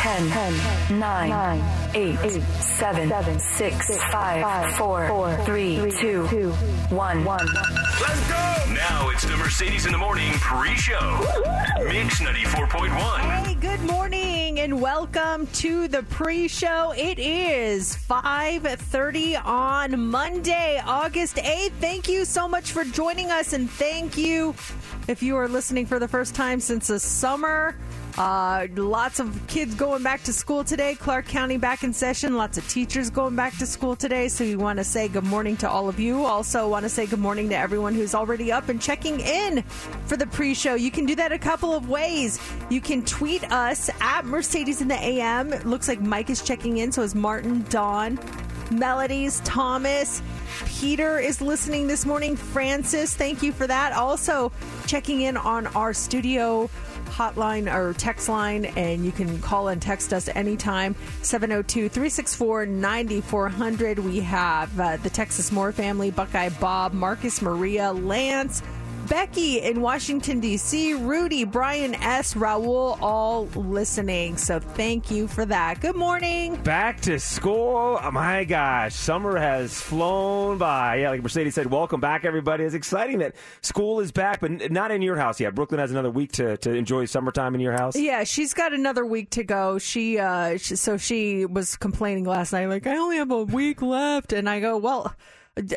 10, 10 9, 9 8, 8 7, 7 6, 5, 4, 4 3, 2, 1. 1. Let's go! Now it's the Mercedes in the Morning pre-show. Mix 94.1. Hey, good morning and welcome to the pre-show. It is 5:30 on Monday, August 8th. Thank you so much for joining us and thank you if you are listening for the first time since the summer. Uh, lots of kids going back to school today. Clark County back in session. Lots of teachers going back to school today. So we want to say good morning to all of you. Also, want to say good morning to everyone who's already up and checking in for the pre-show. You can do that a couple of ways. You can tweet us at Mercedes in the AM. It looks like Mike is checking in. So is Martin, Dawn, Melodies, Thomas. Peter is listening this morning. Francis, thank you for that. Also, checking in on our studio hotline or text line, and you can call and text us anytime 702 364 9400. We have uh, the Texas Moore family, Buckeye Bob, Marcus Maria, Lance. Becky in Washington, D.C., Rudy, Brian S., Raul, all listening. So thank you for that. Good morning. Back to school. Oh my gosh, summer has flown by. Yeah, like Mercedes said, welcome back, everybody. It's exciting that school is back, but not in your house yet. Brooklyn has another week to, to enjoy summertime in your house. Yeah, she's got another week to go. She, uh, she, so she was complaining last night, like, I only have a week left. And I go, well,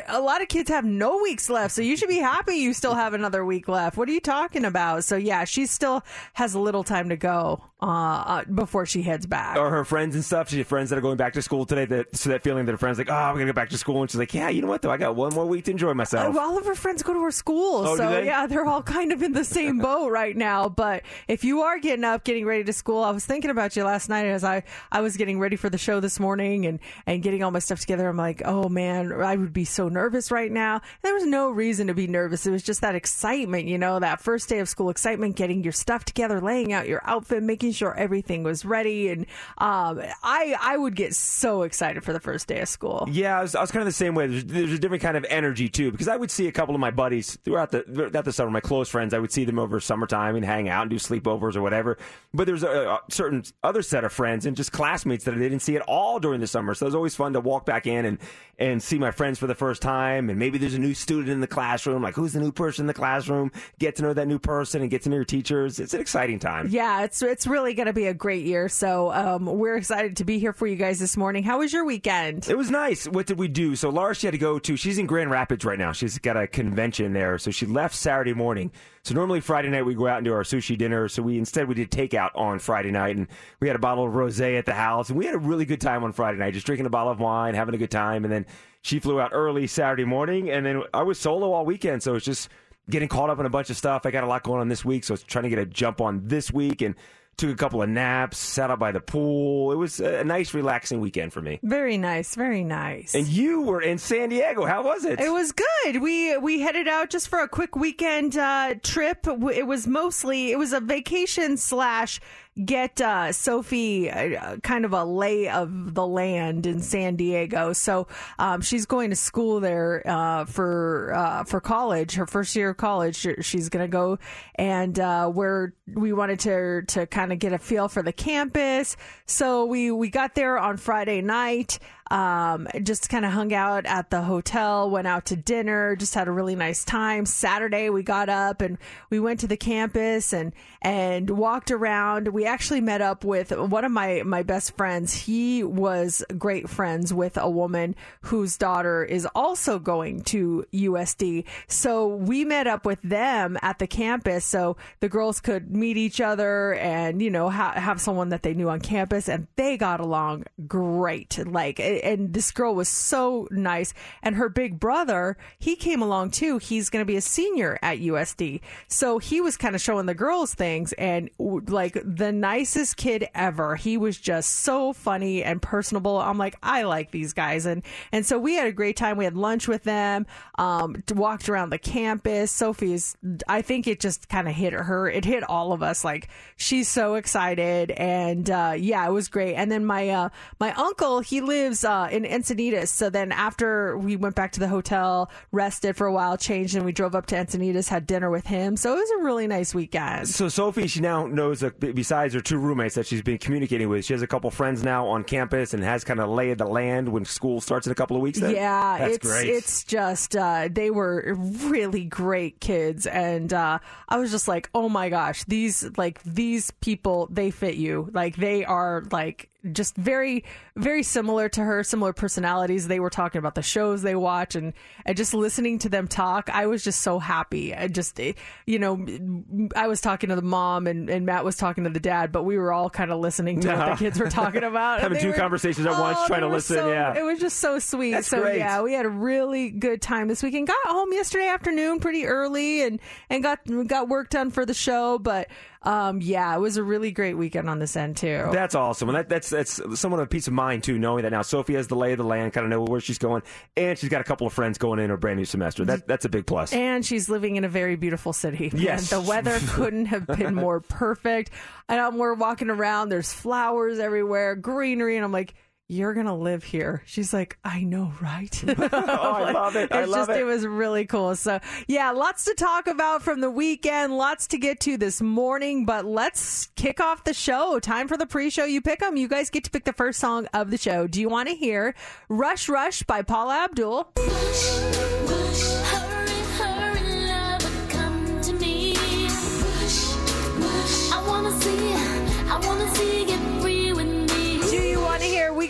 a lot of kids have no weeks left, so you should be happy you still have another week left. What are you talking about? So yeah, she still has a little time to go uh, uh, before she heads back. Or her friends and stuff. She has friends that are going back to school today. That so that feeling that her friends like, oh, we're gonna go back to school, and she's like, yeah, you know what though, I got one more week to enjoy myself. Uh, all of her friends go to her school, Oh, so yeah, they're all kind of in the same boat right now. But if you are getting up, getting ready to school, I was thinking about you last night as I I was getting ready for the show this morning and and getting all my stuff together. I'm like, oh man, I would be so nervous right now. There was no reason to be nervous. It was just that excitement, you know, that first day of school excitement, getting your stuff together, laying out your outfit, making sure everything was ready. And um, I I would get so excited for the first day of school. Yeah, I was, I was kind of the same way. There's, there's a different kind of energy too, because I would see a couple of my buddies throughout the throughout the summer, my close friends. I would see them over summertime and hang out and do sleepovers or whatever. But there's a, a certain other set of friends and just classmates that I didn't see at all during the summer. So it was always fun to walk back in and and see my friends for the first time. And maybe there's a new student in the classroom. Like who's the new person in the classroom? Get to know that new person and get to know your teachers. It's an exciting time. Yeah, it's it's really going to be a great year. So um, we're excited to be here for you guys this morning. How was your weekend? It was nice. What did we do? So Laura, she had to go to. She's in Grand Rapids right now. She's got a convention there, so she left Saturday morning. So normally Friday night we go out and do our sushi dinner. So we instead we did takeout on Friday night, and we had a bottle of rosé at the house, and we had a really good time on Friday night, just drinking a bottle of wine, having a good time, and then she flew out early Saturday morning, and then I was solo all weekend, so it's just getting caught up in a bunch of stuff. I got a lot going on this week, so I was trying to get a jump on this week and. Took a couple of naps, sat out by the pool. It was a nice, relaxing weekend for me. Very nice, very nice. And you were in San Diego. How was it? It was good. We we headed out just for a quick weekend uh, trip. It was mostly it was a vacation slash get uh, Sophie uh, kind of a lay of the land in San Diego. So um, she's going to school there uh, for uh, for college, her first year of college. She's going to go, and uh, where we wanted to to kind of get a feel for the campus. So we we got there on Friday night. Um, just kind of hung out at the hotel, went out to dinner, just had a really nice time. Saturday we got up and we went to the campus and and walked around. We actually met up with one of my my best friends. He was great friends with a woman whose daughter is also going to USD. So we met up with them at the campus so the girls could meet each other and you know ha- have someone that they knew on campus and they got along great. Like and this girl was so nice and her big brother, he came along too. He's going to be a senior at USD. So he was kind of showing the girls things and like the nicest kid ever. He was just so funny and personable. I'm like, I like these guys. And, and so we had a great time. We had lunch with them, um, walked around the campus. Sophie's, I think it just kind of hit her. It hit all of us. Like she's so excited. And, uh, yeah, it was great. And then my, uh, my uncle, he lives, uh, in Encinitas. So then after we went back to the hotel, rested for a while, changed, and we drove up to Encinitas, had dinner with him. So it was a really nice weekend. So Sophie, she now knows uh, besides her two roommates that she's been communicating with, she has a couple friends now on campus and has kind of laid the land when school starts in a couple of weeks. Then? Yeah, That's it's great. it's just uh, they were really great kids, and uh, I was just like, oh my gosh, these like these people they fit you, like they are like just very very similar to her similar personalities. They were talking about the shows they watch and, and just listening to them talk. I was just so happy. I just eh, you know i was talking to the mom and, and matt was talking to the dad but we were all kind of listening to what the kids were talking about. Having two were- conversations at once, Oh, trying to listen, so- yeah. it was just so sweet. That's so great. yeah we had a really good time this weekend got home yesterday afternoon pretty early and and got got work done for the show but um yeah it was a really great weekend on this end too That's awesome, and that, that's that's somewhat of a peace of mind too, knowing that now Sophie has the lay of the land, kind of know where she's going, and she's got a couple of friends going in her brand new semester. That that's a big plus. And she's living in a very beautiful city. Yes. And the weather couldn't have been more perfect. And um, we're walking around, there's flowers everywhere, greenery, and I'm like, you're gonna live here. She's like, I know, right? oh, I love it! I it's love just, it. was really cool. So, yeah, lots to talk about from the weekend, lots to get to this morning, but let's kick off the show. Time for the pre show. You pick them. You guys get to pick the first song of the show. Do you want to hear Rush Rush by Paula Abdul? Hurry, hurry, love, come to me. I wanna see, I wanna see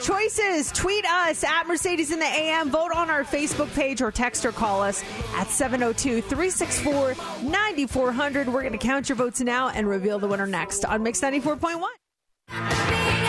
choices. Tweet us at Mercedes in the AM. Vote on our Facebook page or text or call us at 702 364 9400. We're going to count your votes now and reveal the winner next on Mix 94.1.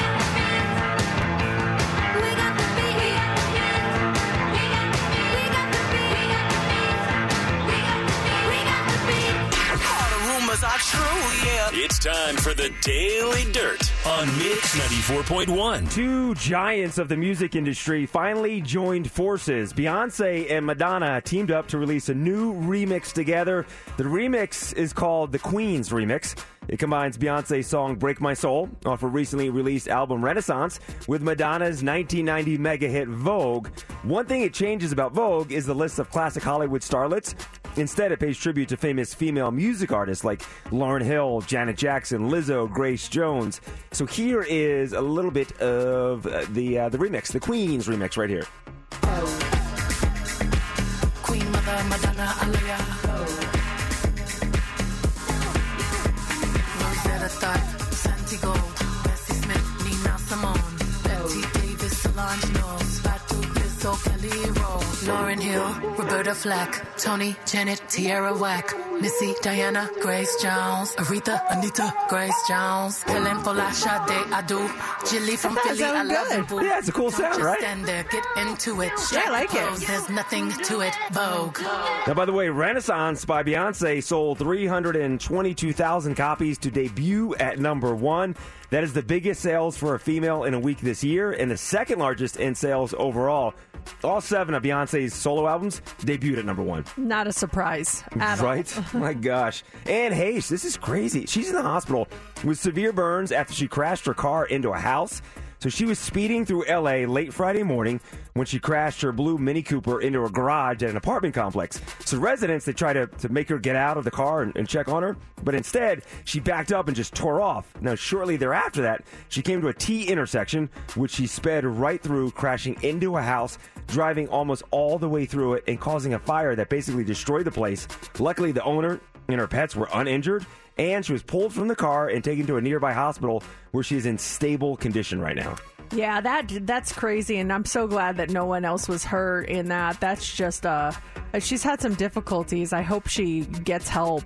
It's time for the Daily Dirt on Mix 94.1. Two giants of the music industry finally joined forces. Beyonce and Madonna teamed up to release a new remix together. The remix is called the Queen's Remix. It combines Beyonce's song Break My Soul off her recently released album Renaissance with Madonna's 1990 mega hit Vogue. One thing it changes about Vogue is the list of classic Hollywood starlets. Instead, it pays tribute to famous female music artists like Lauryn Hill, Janet Jackson, Lizzo, Grace Jones. So here is a little bit of uh, the uh, the remix, the Queen's remix, right here. Queen Mother Madonna. Tharpe, Santi Gold, Bessie Smith, Nina Simone, Betty Davis, Solange Knowles, Badu Lizzo, Kelly Roll, Lauryn Hill, Roberta Flack, Tony, Janet, Tierra Whack, Missy, Diana, Grace Jones, Aretha, Anita, Grace Jones, Helen Fola, Sade, Adu, Jilly from That Philly, I love good. it, boo. Yeah, it's a cool Don't sound, just right? Stand there, get into it. Yeah, I like it. There's nothing to it. Vogue. Now, by the way, Renaissance by Beyonce sold 322,000 copies to debut at number one. That is the biggest sales for a female in a week this year, and the second largest in sales overall all seven of Beyonce's solo albums debuted at number one. Not a surprise. Right? My gosh. Anne Heche, this is crazy. She's in the hospital with severe burns after she crashed her car into a house. So she was speeding through LA late Friday morning when she crashed her blue Mini Cooper into a garage at an apartment complex. So residents, they tried to, to make her get out of the car and, and check on her, but instead she backed up and just tore off. Now, shortly thereafter that, she came to a T intersection, which she sped right through, crashing into a house, driving almost all the way through it and causing a fire that basically destroyed the place. Luckily, the owner and her pets were uninjured, and she was pulled from the car and taken to a nearby hospital where she is in stable condition right now. Yeah, that that's crazy, and I'm so glad that no one else was hurt in that. That's just uh, she's had some difficulties. I hope she gets help.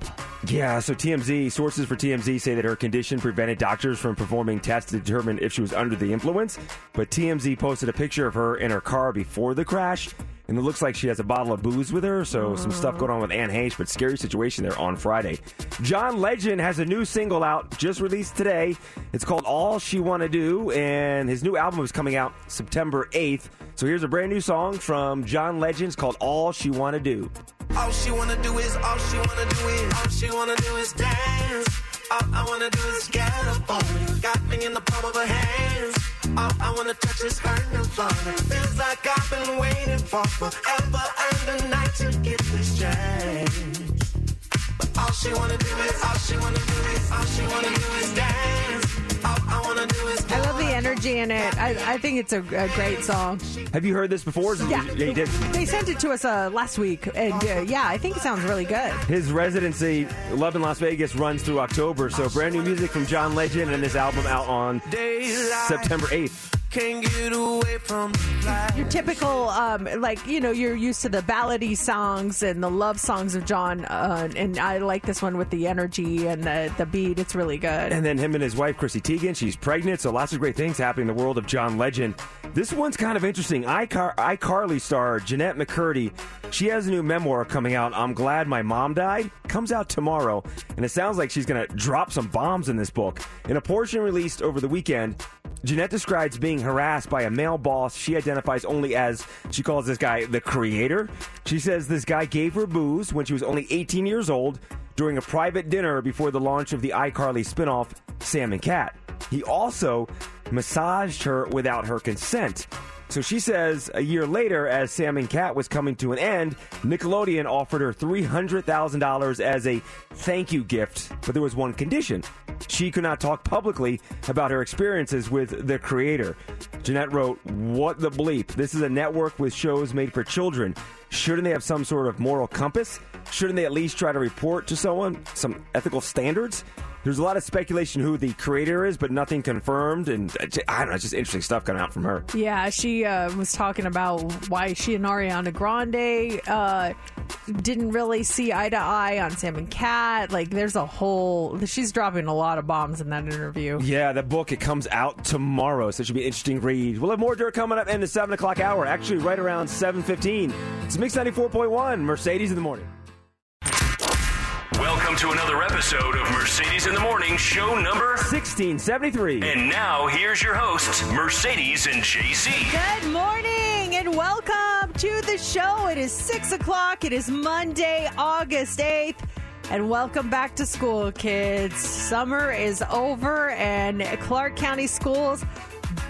Yeah, so TMZ, sources for TMZ say that her condition prevented doctors from performing tests to determine if she was under the influence. But TMZ posted a picture of her in her car before the crash, and it looks like she has a bottle of booze with her, so some stuff oh. going on with Anne Heche, but scary situation there on Friday. John Legend has a new single out, just released today. It's called All She Wanna Do, and his new album is coming out September 8th. So here's a brand new song from John Legend. It's called All She Wanna Do. All she wanna do is, all she wanna do is, all she wanna do is dance. All I wanna do is get up on it. Got me in the palm of her hands. All I wanna touch is her nirvana. Feels like I've been waiting for forever and a night to get this chance. But all she wanna do is, all she wanna do is, all she wanna do is dance. All I wanna do is. I love the energy in it. I, I think it's a, a great song. Have you heard this before? Yeah, you did. They sent it to us uh, last week, and uh, yeah, I think it sounds really good. His residency, Love in Las Vegas, runs through October. So brand new music from John Legend and this album out on September 8th. Can't get away from Your typical, um, like you know, you're used to the ballady songs and the love songs of John, uh, and I like this one with the energy and the the beat. It's really good. And then him and his wife, Chrissy Teigen, she's pregnant, so lots of great things happening in the world of John Legend. This one's kind of interesting. iCar- iCarly star Jennette McCurdy, she has a new memoir coming out, I'm Glad My Mom Died, comes out tomorrow, and it sounds like she's going to drop some bombs in this book. In a portion released over the weekend, Jennette describes being harassed by a male boss she identifies only as, she calls this guy the creator. She says this guy gave her booze when she was only 18 years old during a private dinner before the launch of the iCarly spinoff, Sam and Cat. He also massaged her without her consent. So she says a year later, as Sam and Cat was coming to an end, Nickelodeon offered her $300,000 as a thank you gift, but there was one condition. She could not talk publicly about her experiences with the creator. Jennette wrote, What the bleep? This is a network with shows made for children. Shouldn't they have some sort of moral compass? Shouldn't they at least try to report to someone some ethical standards? There's a lot of speculation who the creator is, but nothing confirmed. And uh, I don't know, it's just interesting stuff coming out from her. Yeah, she uh, was talking about why she and Ariana Grande uh, didn't really see eye to eye on Sam and Cat. Like, there's a whole. She's dropping a lot of bombs in that interview. Yeah, the book it comes out tomorrow, so it should be an interesting read. We'll have more dirt coming up in the seven o'clock hour. Actually, right around seven fifteen. It's Mix ninety four point one, Mercedes in the morning. Welcome to another episode of Mercedes in the Morning, show number. Sixteen seventy three. And now here's your hosts, Mercedes and JC. Good morning and welcome to the show. It is six o'clock. It is Monday, August 8th. And welcome back to school, kids. Summer is over, and Clark County Schools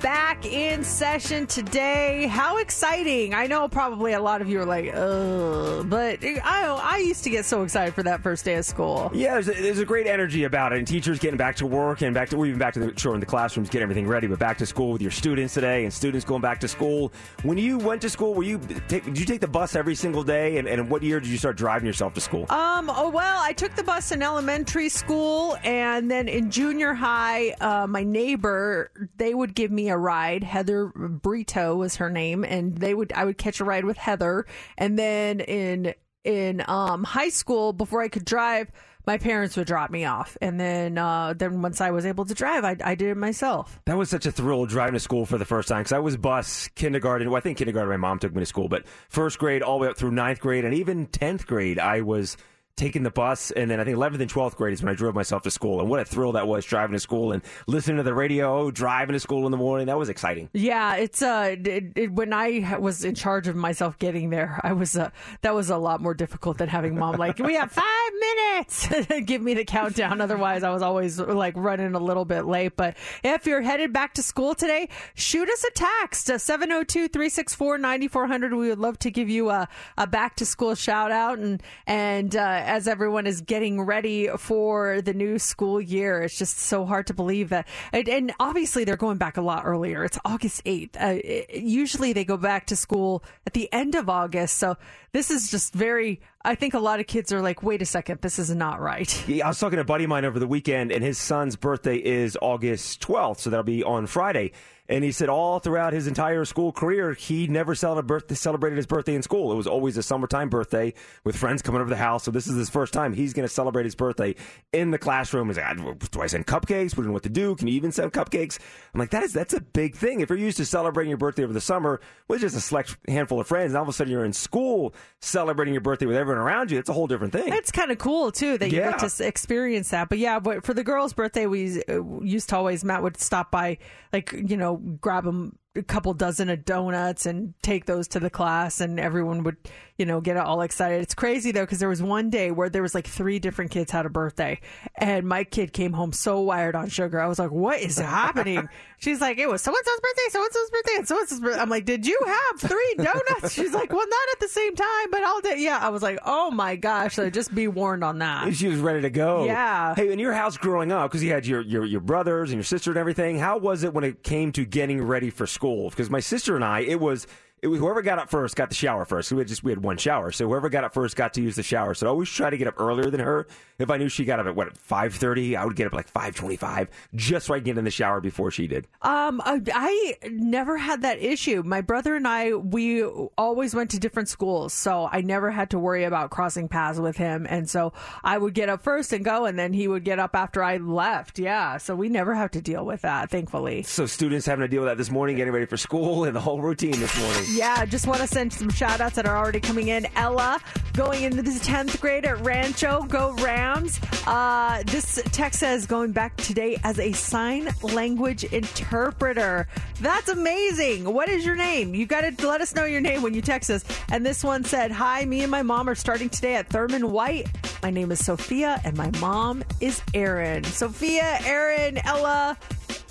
back in session today. How exciting! I know probably a lot of you are like, ugh, but I, I used to get so excited for that first day of school. Yeah, there's a, there's a great energy about it, and teachers getting back to work and back to well, even back to the sure in the classrooms, getting everything ready, but back to school with your students today, and students going back to school. When you went to school, were you take, did you take the bus every single day, and, and what year did you start driving yourself to school? Um. Oh well, I took the bus in elementary school, and then in junior high, uh, my neighbor they would give me a ride. Heather Brito was her name, and they would I would catch a ride with Heather, and then in in um high school before I could drive. My parents would drop me off, and then uh, then once I was able to drive, I, I did it myself. That was such a thrill driving to school for the first time because I was bus kindergarten. Well, I think kindergarten my mom took me to school, but first grade all the way up through ninth grade and even tenth grade, I was taking the bus, and then I think 11th and 12th grade is when I drove myself to school. And what a thrill that was driving to school and listening to the radio, driving to school in the morning. That was exciting. Yeah, it's uh, it, it, when I was in charge of myself getting there, I was uh, that was a lot more difficult than having mom like we have five minutes, give me the countdown. Otherwise, I was always like running a little bit late. But if you're headed back to school today, shoot us a text uh, 702-364-9400. We would love to give you a, a back to school shout out and and uh, as everyone is getting ready for the new school year, it's just so hard to believe that. And, and obviously, they're going back a lot earlier. It's August 8th. Uh, it- usually, they go back to school at the end of August. So this is just very, I think a lot of kids are like, wait a second, this is not right. Yeah, I was talking to a buddy of mine over the weekend, and his son's birthday is August 12th, so that'll be on Friday. And he said all throughout his entire school career, he never celebrated, his birthday in school. It was always a summertime birthday with friends coming over the house. So this is his first time he's going to celebrate his birthday in the classroom. He's like, do I send cupcakes? We don't know what to do. Can you even send cupcakes? I'm like, that is that's a big thing. If you're used to celebrating your birthday over the summer with just a select handful of friends, and all of a sudden you're in school celebrating your birthday with everyone around you, it's a whole different thing. It's kind of cool too that you Yeah. get to experience that. But yeah, but for the girls' birthday, we uh, used to always Matt would stop by, like you know, grab them a couple dozen of donuts and take those to the class, and everyone would you know get all excited. It's crazy though because there was one day where there was like three different kids had a birthday, and my kid came home so wired on sugar. I was like, "What is happening?" She's like, "It was so and so's birthday, so and so's birthday, and so and so's birthday." I'm like, "Did you have three donuts?" She's like, "Well, not at the same time, but all day." Yeah, I was like, "Oh my gosh!" So just be warned on that. She was ready to go. Yeah. Hey, in your house growing up, because you had your, your your brothers and your sister and everything, how was it when it came to getting ready for school? Because my sister and I, it was. It was whoever got up first got the shower first. We had just we had one shower, so whoever got up first got to use the shower. So I always try to get up earlier than her. If I knew she got up at what five thirty, I would get up like five twenty five, just so I could get in the shower before she did. Um, I, I never had that issue. My brother and I, we always went to different schools, so I never had to worry about crossing paths with him. And so I would get up first and go, and then he would get up after I left. Yeah, so we never have to deal with that, thankfully. So students having to deal with that this morning, getting ready for school, and the whole routine this morning. Yeah, just want to send some shout outs that are already coming in. Ella going into the 10th grade at Rancho. Go Rams. Uh, this text says going back today as a sign language interpreter. That's amazing. What is your name? You got to let us know your name when you text us. And this one said, Hi, me and my mom are starting today at Thurman White. My name is Sophia and my mom is Erin. Sophia, Erin, Ella,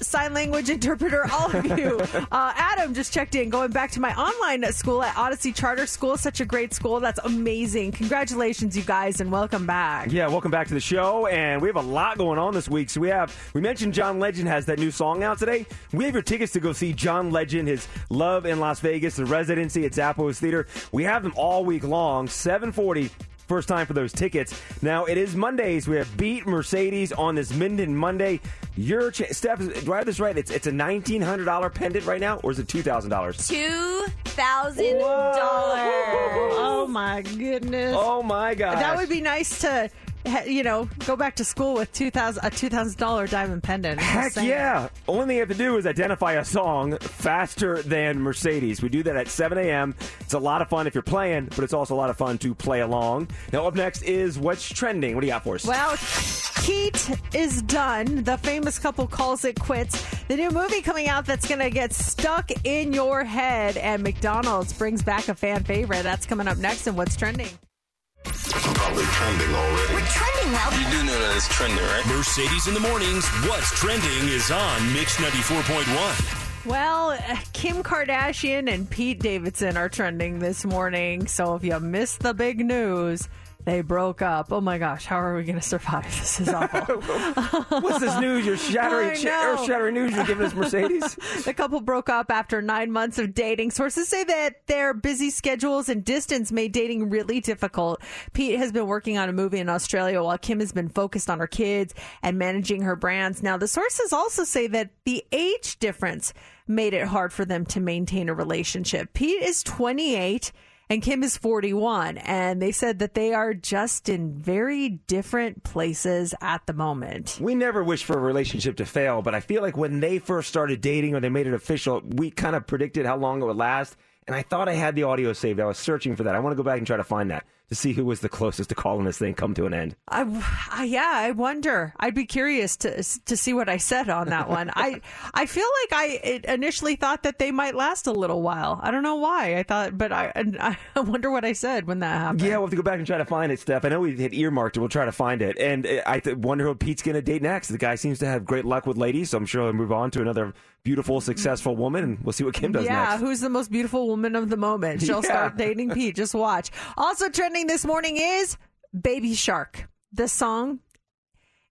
sign language interpreter, all of you. Uh, Adam just checked in, going back to my online school at Odyssey Charter School. Such a great school. That's amazing. Congratulations, you guys, and welcome back. Yeah, welcome back to the show, and we have a lot going on this week. So we have we mentioned John Legend has that new song out today. We have your tickets to go see John Legend, his Love in Las Vegas, the residency at Zappos Theater. We have them all week long, seven forty. First time for those tickets. Now it is Mondays. We have Beat Mercedes on this Minden Monday. Your ch- Steph, do I have this right? It's it's a nineteen hundred dollar pendant right now, or is it two thousand dollars? Two thousand dollars. Oh my goodness. Oh my god! That would be nice to, ha- you know, go back to school with two thousand a two thousand dollar diamond pendant. Heck yeah. Only thing you have to do is identify a song faster than Mercedes. We do that at 7 a.m. It's a lot of fun if you're playing, but it's also a lot of fun to play along. Now, up next is What's Trending. What do you got for us? Well, Heat is done. The famous couple calls it quits. The new movie coming out that's going to get stuck in your head, and McDonald's brings back a fan favorite. That's coming up next. And what's trending? Probably trending already. We're trending well. You do know that it's trending, right? Mercedes in the mornings. What's trending is on Mix 94.1. Well, uh, Kim Kardashian and Pete Davidson are trending this morning. So if you missed the big news, they broke up. Oh my gosh, how are we going to survive? This is awful. What's this news? You're shattering, sh- shattering news you're giving us, Mercedes? the couple broke up after nine months of dating. Sources say that their busy schedules and distance made dating really difficult. Pete has been working on a movie in Australia while Kim has been focused on her kids and managing her brands. Now, the sources also say that the age difference made it hard for them to maintain a relationship. Pete is 28 and Kim is 41. And they said that they are just in very different places at the moment. We never wish for a relationship to fail, but I feel like when they first started dating or they made it official, we kind of predicted how long it would last. And I thought I had the audio saved. I was searching for that. I want to go back and try to find that. To see who was the closest to calling this thing come to an end. I, I yeah, I wonder. I'd be curious to to see what I said on that one. I I feel like I initially thought that they might last a little while. I don't know why. I thought, but I I wonder what I said when that happened. Yeah, we'll have to go back and try to find it, Steph. I know we had earmarked it. We'll try to find it. And I th- wonder who Pete's going to date next. The guy seems to have great luck with ladies, so I'm sure he'll move on to another beautiful, successful woman, and we'll see what Kim does yeah, next. who's the most beautiful woman of the moment? She'll Yeah. start dating Pete. Just watch. Also trending this morning is Baby Shark. The song.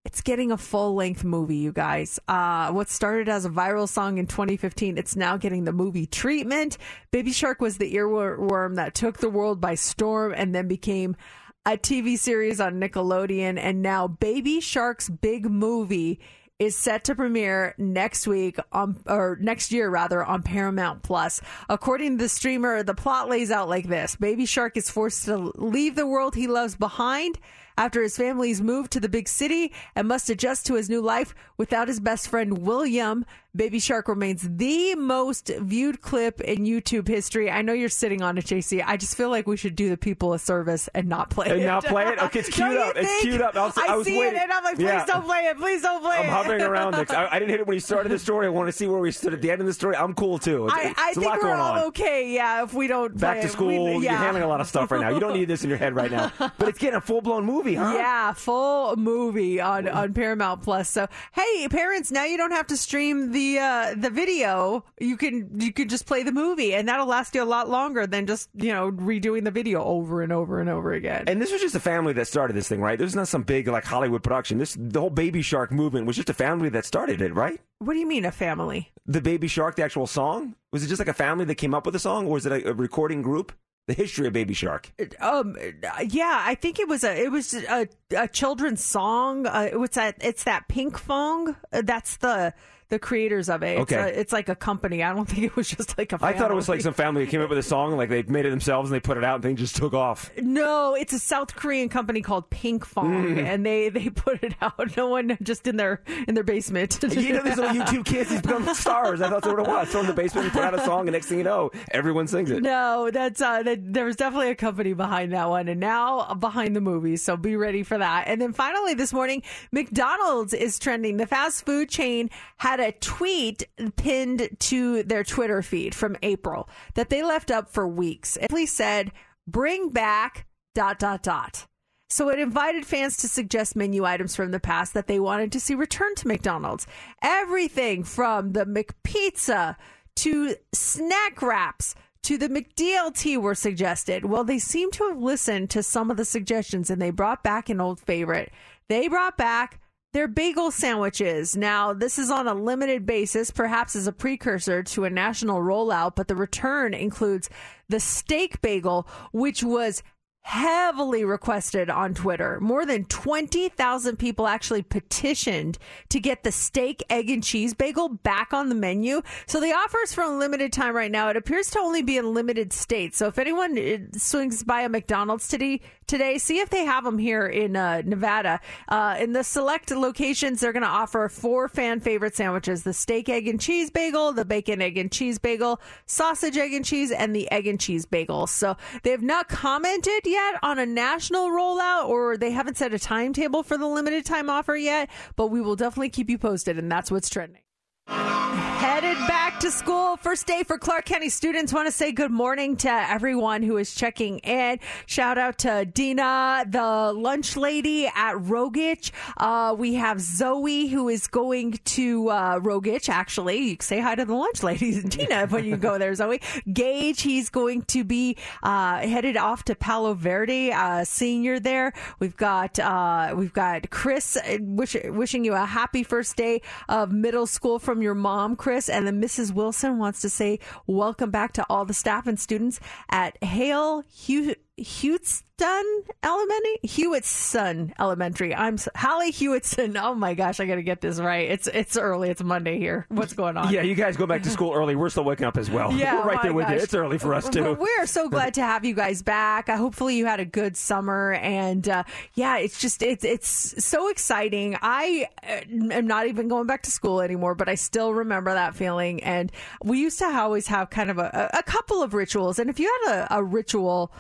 It's getting a full length movie, you guys. Uh, what started as a viral song in 2015, it's now getting the movie treatment. Baby Shark was the earworm that took the world by storm and then became a TV series on Nickelodeon. And now Baby Shark's big movie is set to premiere next week on or next year rather on Paramount Plus. According to the streamer, the plot lays out like this. Baby Shark is forced to leave the world he loves behind after his family's moved to the big city and must adjust to his new life without his best friend William. Baby Shark remains the most viewed clip in YouTube history. I know you're sitting on it, JC. I just feel like we should do the people a service and not play And it. not play it? Okay, it's queued up. It's queued up. I was- I was see waiting. it and I'm like, please Yeah. don't play it. Please don't play it. I'm hovering around it. I, I didn't hit it when he started the story. I want to see where we stood at the end of the story. I'm cool too. It's, I, I think lot we're going all on. okay. Yeah, if we don't Back play to it. school. We- You're handling a lot of stuff right now. You don't need this in your head right now. But it's getting a full blown movie, huh? Yeah, full movie on on Paramount Plus. So hey, parents, now you don't have to stream the uh, the video. You can you can just play the movie, and that'll last you a lot longer than just you know redoing the video over and over and over again. And this was just a family that started this thing, right? This is not some big like Hollywood production. This the whole Baby Shark movement was just a family that started it, right? what do you mean a family? The Baby Shark, the actual song, was it just like a family that came up with the song, or was it a, a recording group? The history of Baby Shark. Um, yeah, I think it was a it was a, a children's song. Uh, it's that it's that Pinkfong. Uh, That's the the creators of it. It's, Okay. a, it's like a company. I don't think it was just like a. I thought it was like some family that came up with a song, and like they made it themselves, and they put it out, and things just took off. No, it's a South Korean company called Pinkfong, Mm. and they they put it out. No one just in their in their basement. You know, these little YouTube kids, these become stars. I thought that's what it was. Throw in the basement and put out a song, and next thing you know, everyone sings it. No, that's uh, that, there was definitely a company behind that one, and now behind the movie. So be ready for that. And then finally, this morning, McDonald's is trending. The fast food chain a tweet pinned to their Twitter feed from April that they left up for weeks. It simply said, "Bring back dot dot dot." So it invited fans to suggest menu items from the past that they wanted to see return to McDonald's. Everything from the McPizza to snack wraps to the McDLT were suggested. Well, they seem to have listened to some of the suggestions and they brought back an old favorite. They brought back their bagel sandwiches. Now, this is on a limited basis, perhaps as a precursor to a national rollout, but the return includes the steak bagel, which was heavily requested on Twitter. More than 20,000 people actually petitioned to get the steak, egg, and cheese bagel back on the menu. So the offer is for a limited time right now. It appears to only be in limited states. So if anyone uh, swings by a McDonald's today, today see if they have them here in uh, Nevada. Uh, in the select locations, they're going to offer four fan favorite sandwiches the steak, egg, and cheese bagel, the bacon, egg, and cheese bagel, sausage, egg, and cheese, and the egg and cheese bagel. So they have not commented yet on a national rollout or they haven't set a timetable for the limited time offer yet, but we will definitely keep you posted, and that's what's trending. Headed back to school. First day for Clark County students. Want to say good morning to everyone who is checking in. Shout out to Dina, the lunch lady at Rogich. Uh, we have Zoe who is going to uh, Rogich. Actually, you say hi to the lunch lady, Dina, when you go there, Zoe. Gage, he's going to be uh, headed off to Palo Verde, uh, senior there. We've got uh, we've got Chris uh, wish, wishing you a happy first day of middle school from your mom, Chris, and then Mrs. Wilson wants to say welcome back to all the staff and students at Hale Hugh. Hewetson Elementary, Hewetson Elementary. I'm Halle Hewetson. Oh my gosh, I got to get this right. It's it's early. It's Monday here. What's going on? Yeah, you guys go back to school early. We're still waking up as well. Yeah, We're right there with you. It's early for us too. We're so glad to have you guys back. Uh, hopefully, you had a good summer, and uh, yeah, it's just it's it's so exciting. I uh, am not even going back to school anymore, but I still remember that feeling. And we used to always have kind of a, a couple of rituals, and if you had a, a ritual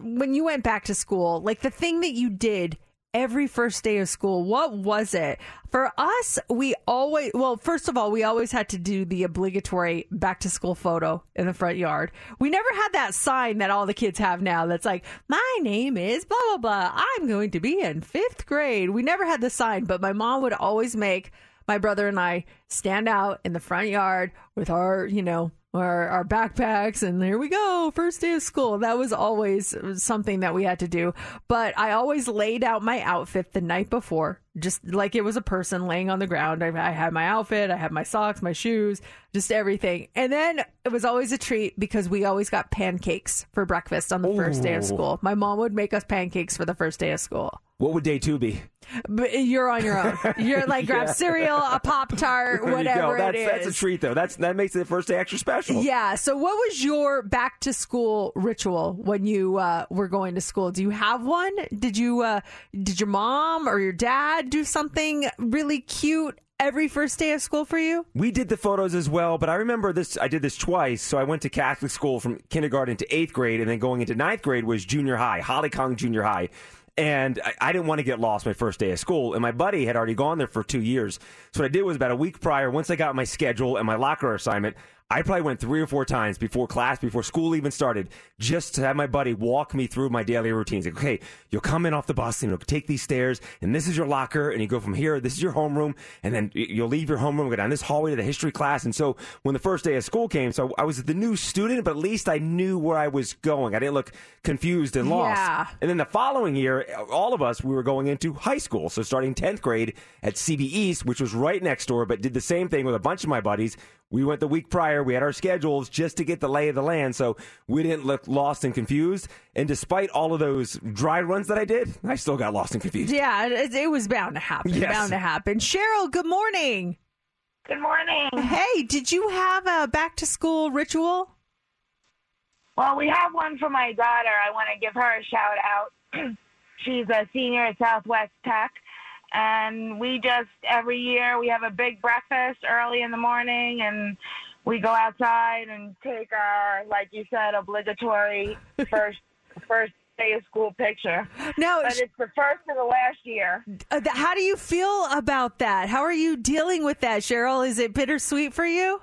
when you went back to school, like the thing that you did every first day of school, what was it? For us, we always, well, first of all, we always had to do the obligatory back to school photo in the front yard. We never had that sign that all the kids have now that's like, my name is blah, blah, blah. I'm going to be in fifth grade. We never had the sign, but my mom would always make my brother and I stand out in the front yard with our, you know, our, our backpacks and there we go first day of school. That was always something that we had to do. But i always laid out my outfit the night before just like it was a person laying on the ground. I, I had my outfit i had my socks my shoes just everything. And then it was always a treat because we always got pancakes for breakfast on the first day of school. My mom would make us pancakes for the first day of school. What would day two be? But you're on your own you're like grab Yeah. cereal a pop tart whatever. That's, it is that's a treat, though. That's that makes the first day extra special. Yeah. So, what was your back to school ritual when you uh, were going to school? Do you have one? Did you? Uh, did your mom or your dad do something really cute every first day of school for you? We did the photos as well, but I remember this. I did this twice. So I went to Catholic school from kindergarten to eighth grade, and then going into ninth grade was junior high, Holicong Junior High. And I, I didn't want to get lost my first day of school. And my buddy had already gone there for two years. So what I did was about a week prior, once I got my schedule and my locker assignment, I probably went three or four times before class, before school even started, just to have my buddy walk me through my daily routines. Like, okay, you'll come in off the bus and you'll take these stairs, and this is your locker, and you go from here, this is your homeroom, and then you'll leave your homeroom, go down this hallway to the history class. And so when the first day of school came, so I was the new student, but at least I knew where I was going. I didn't look confused and lost. Yeah. And then the following year, all of us, we were going into high school. So starting 10th grade at CB East, which was right next door, but did the same thing with a bunch of my buddies. We went the week prior. We had our schedules just to get the lay of the land. So we didn't look lost and confused. And despite all of those dry runs that I did, I still got lost and confused. Yeah, it, it was bound to happen. Yes. Bound to happen. Cheryl, good morning. Good morning. Hey, did you have a back to school ritual? Well, we have one for my daughter. I want to give her a shout out. She's a senior at Southwest Tech. And we just, every year, we have a big breakfast early in the morning and we go outside and take our, like you said, obligatory first first day of school picture. No, but it's the first of the last year. Uh, how do you feel about that? How are you dealing with that, Cheryl? Is it bittersweet for you?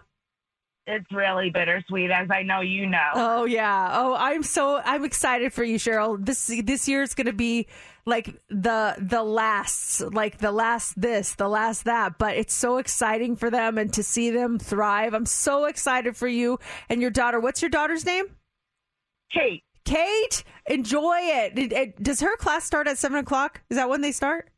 It's really bittersweet, as I know you know. Oh yeah. Oh, I'm so I'm excited for you, Cheryl. This this year is going to be like the the last, like the last this, the last that. But it's so exciting for them and to see them thrive. I'm so excited for you and your daughter. What's your daughter's name? Kate. Kate, enjoy it. Does her class start at seven o'clock? Is that when they start?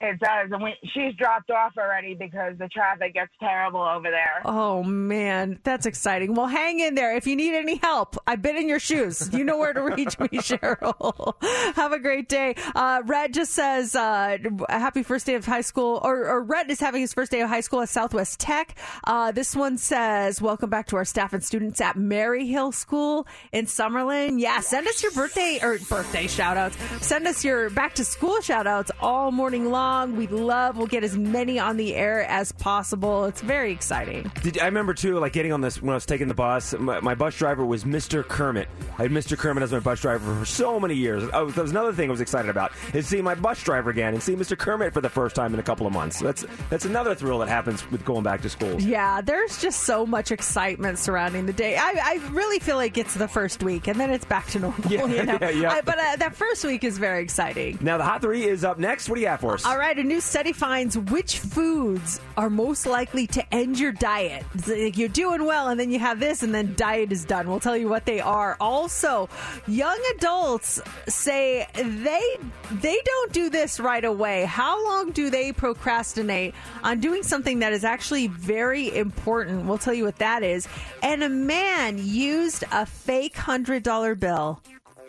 It does, and we, she's dropped off already because the traffic gets terrible over there. Oh man, that's exciting. Well, hang in there. If you need any help, I've been in your shoes. You know where to reach me, Cheryl. Have a great day. Uh, Red just says, uh, happy first day of high school, or, or Red is having his first day of high school at Southwest Tech. Uh, this one says, welcome back to our staff and students at Merryhill School in Summerlin. Yeah, send us your birthday or birthday shout outs. Send us your back to school shout outs all morning long. We love, we'll get as many on the air as possible. It's very exciting. Did, I remember too, like getting on this when I was taking the bus. My, my bus driver was Mr. Kermit. I had Mr. Kermit as my bus driver for so many years. Oh, that was another thing I was excited about is seeing my bus driver again and seeing Mr. Kermit for the first time in a couple of months. That's that's another thrill that happens with going back to school. Yeah, there's just so much excitement surrounding the day. I, I really feel like it's the first week and then it's back to normal. Yeah, you know? yeah, yeah. I- but uh, that first week is very exciting. Now the hot three is up next. What do you have for us? All right, a new study finds which foods are most likely to end your diet. Like You're doing well, and then you have this, and then diet is done. We'll tell you what they are. Also, young adults say they they don't do this right away. How long do they procrastinate on doing something that is actually very important? We'll tell you what that is. And a man used a fake hundred dollar bill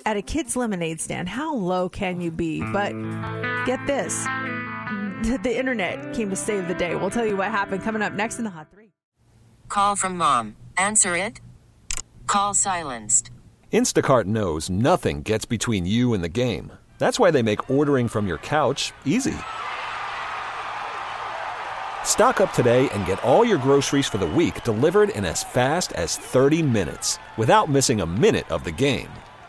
at a kid's lemonade stand. How low can you be? But get this the internet came to save the day. We'll tell you what happened coming up next in the Hot Three. Call from mom. Answer it. Call silenced. Instacart knows nothing gets between you and the game. That's why they make ordering from your couch easy. Stock up today and get all your groceries for the week delivered in as fast as 30 minutes without missing a minute of the game.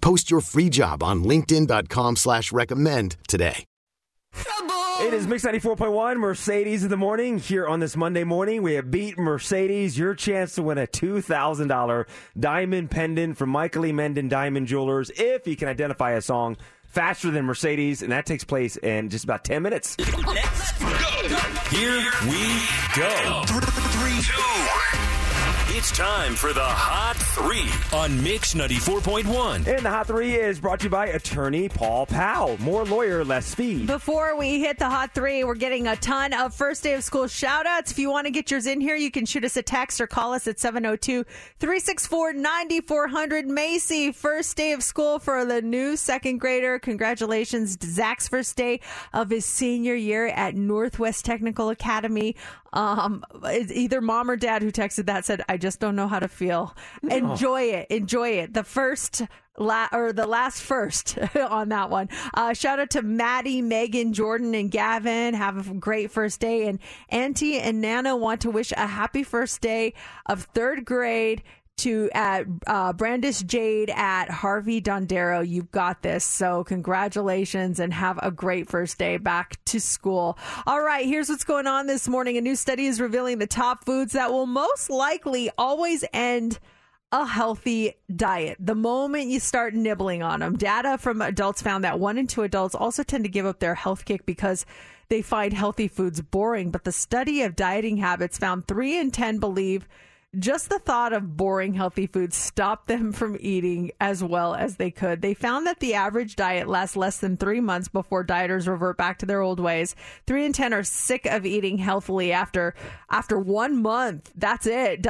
Post your free job on linkedin.com slash recommend today. It is Mix 94.1 Mercedes in the morning. Here on this Monday morning, we have beat Mercedes. Your chance to win a $2,000 diamond pendant from Michael E. Minden Diamond Jewelers if you can identify a song faster than Mercedes, and that takes place in just about 10 minutes. Here we go. Three, two. It's time for the Hot Three on Mix 94.1. And the Hot Three is brought to you by attorney Paul Powell. More lawyer, less speed. Before we hit the hot three, we're getting a ton of first day of school shout outs. If you want to get yours in here, you can shoot us a text or call us at 702 364 9400. Macy, first day of school for the new second grader. Congratulations. Zach's first day of his senior year at Northwest Technical Academy. Um, either mom or dad who texted that said, I just don't know how to feel. Enjoy it. Enjoy it. The first la- or the last first on that one. Uh, shout out to Maddie, Megan, Jordan, and Gavin. Have a great first day. And Auntie and Nana want to wish a happy first day of third grade to at uh, Brandis Jade at Harvey Dondero. You've got this. So congratulations and have a great first day back to school. All right, here's what's going on this morning. A new study is revealing the top foods that will most likely always end a healthy diet. The moment you start nibbling on them, data from adults found that one in two adults also tend to give up their health kick because they find healthy foods boring. But the study of dieting habits found three in 10 believe just the thought of boring healthy food stopped them from eating as well as they could. They found that the average diet lasts less than three months before dieters revert back to their old ways. Three in ten are sick of eating healthily after after one month. That's it.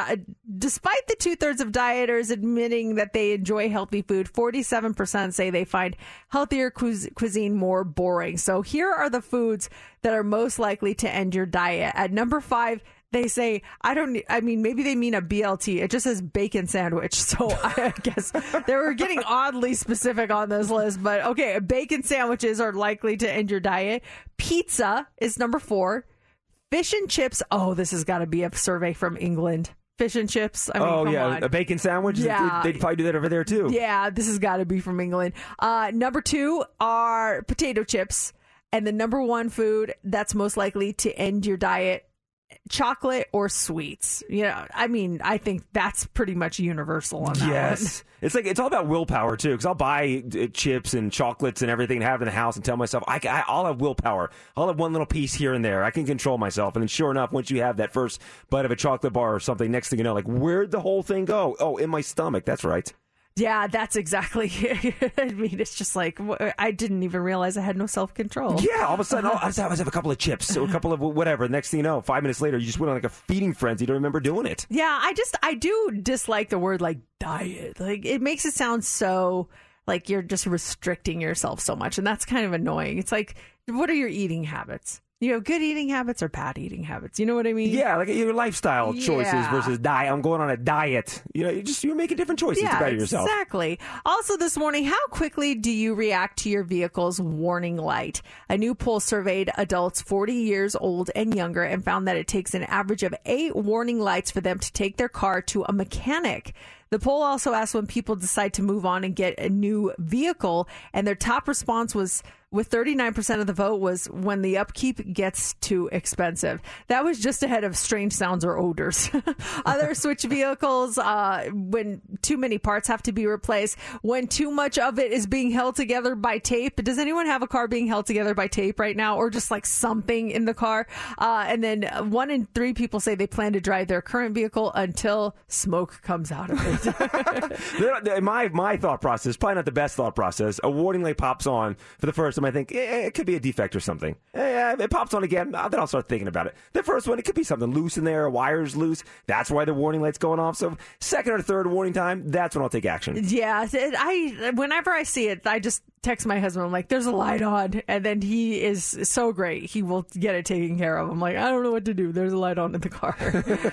Despite the two thirds of dieters admitting that they enjoy healthy food, forty seven percent say they find healthier cuis- cuisine more boring. So here are the foods that are most likely to end your diet. At number five they say I don't. I mean, maybe they mean a BLT. It just says bacon sandwich. So I guess they were getting oddly specific on this list. But okay, bacon sandwiches are likely to end your diet. Pizza is number four. Fish and chips. Oh, this has got to be a survey from England. Fish and chips. I mean, oh, yeah. on. A bacon sandwich? Yeah. They'd probably do that over there, too. Yeah, this has got to be from England. Uh, number two are potato chips. And the number one food that's most likely to end your diet chocolate or sweets. You know, I mean, I think that's pretty much universal on that Yes. It's like, it's all about willpower, too, because I'll buy uh, chips and chocolates and everything and have it in the house and tell myself, I, I, I'll have willpower. I'll have one little piece here and there. I can control myself. And then, sure enough, once you have that first bite of a chocolate bar or something, next thing you know, like, where'd the whole thing go? Oh, in my stomach. That's right. Yeah, that's exactly. I mean, it's just like I didn't even realize I had no self control. Yeah, all of a sudden, oh, I just have, I just have a couple of chips or a couple of whatever. Next thing you know, five minutes later, you just went on like a feeding frenzy. You don't remember doing it. Yeah, I just I do dislike the word like diet. Like it makes it sound so like you're just restricting yourself so much, and that's kind of annoying. It's like, what are your eating habits? You have good eating habits or bad eating habits. You know what I mean? Yeah, like your lifestyle choices versus diet. I'm going on a diet. You know, you're just you're making different choices to better yourself. Exactly. Also, this morning, how quickly do you react to your vehicle's warning light? A new poll surveyed adults 40 years old and younger and found that it takes an average of eight warning lights for them to take their car to a mechanic. The poll also asked when people decide to move on and get a new vehicle, and their top response was with 39% of the vote was when the upkeep gets too expensive. That was just ahead of strange sounds or odors. Other switch vehicles, uh, when too many parts have to be replaced, when too much of it is being held together by tape. Does anyone have a car being held together by tape right now or just like something in the car? Uh, and then one in three people say they plan to drive their current vehicle until smoke comes out of it. My my thought process, probably not the best thought process. A warning light pops on for the first time. I think eh, it could be a defect or something. Eh, it pops on again. uh, Then I'll start thinking about it. The first one, it could be something loose in there, wire's loose. That's why the warning light's going off. So second or third warning time, that's when I'll take action. Yeah, I whenever I see it, I just text my husband. I'm like, "There's a light on," and then he is so great. He will get it taken care of. I'm like, "I don't know what to do. There's a light on in the car."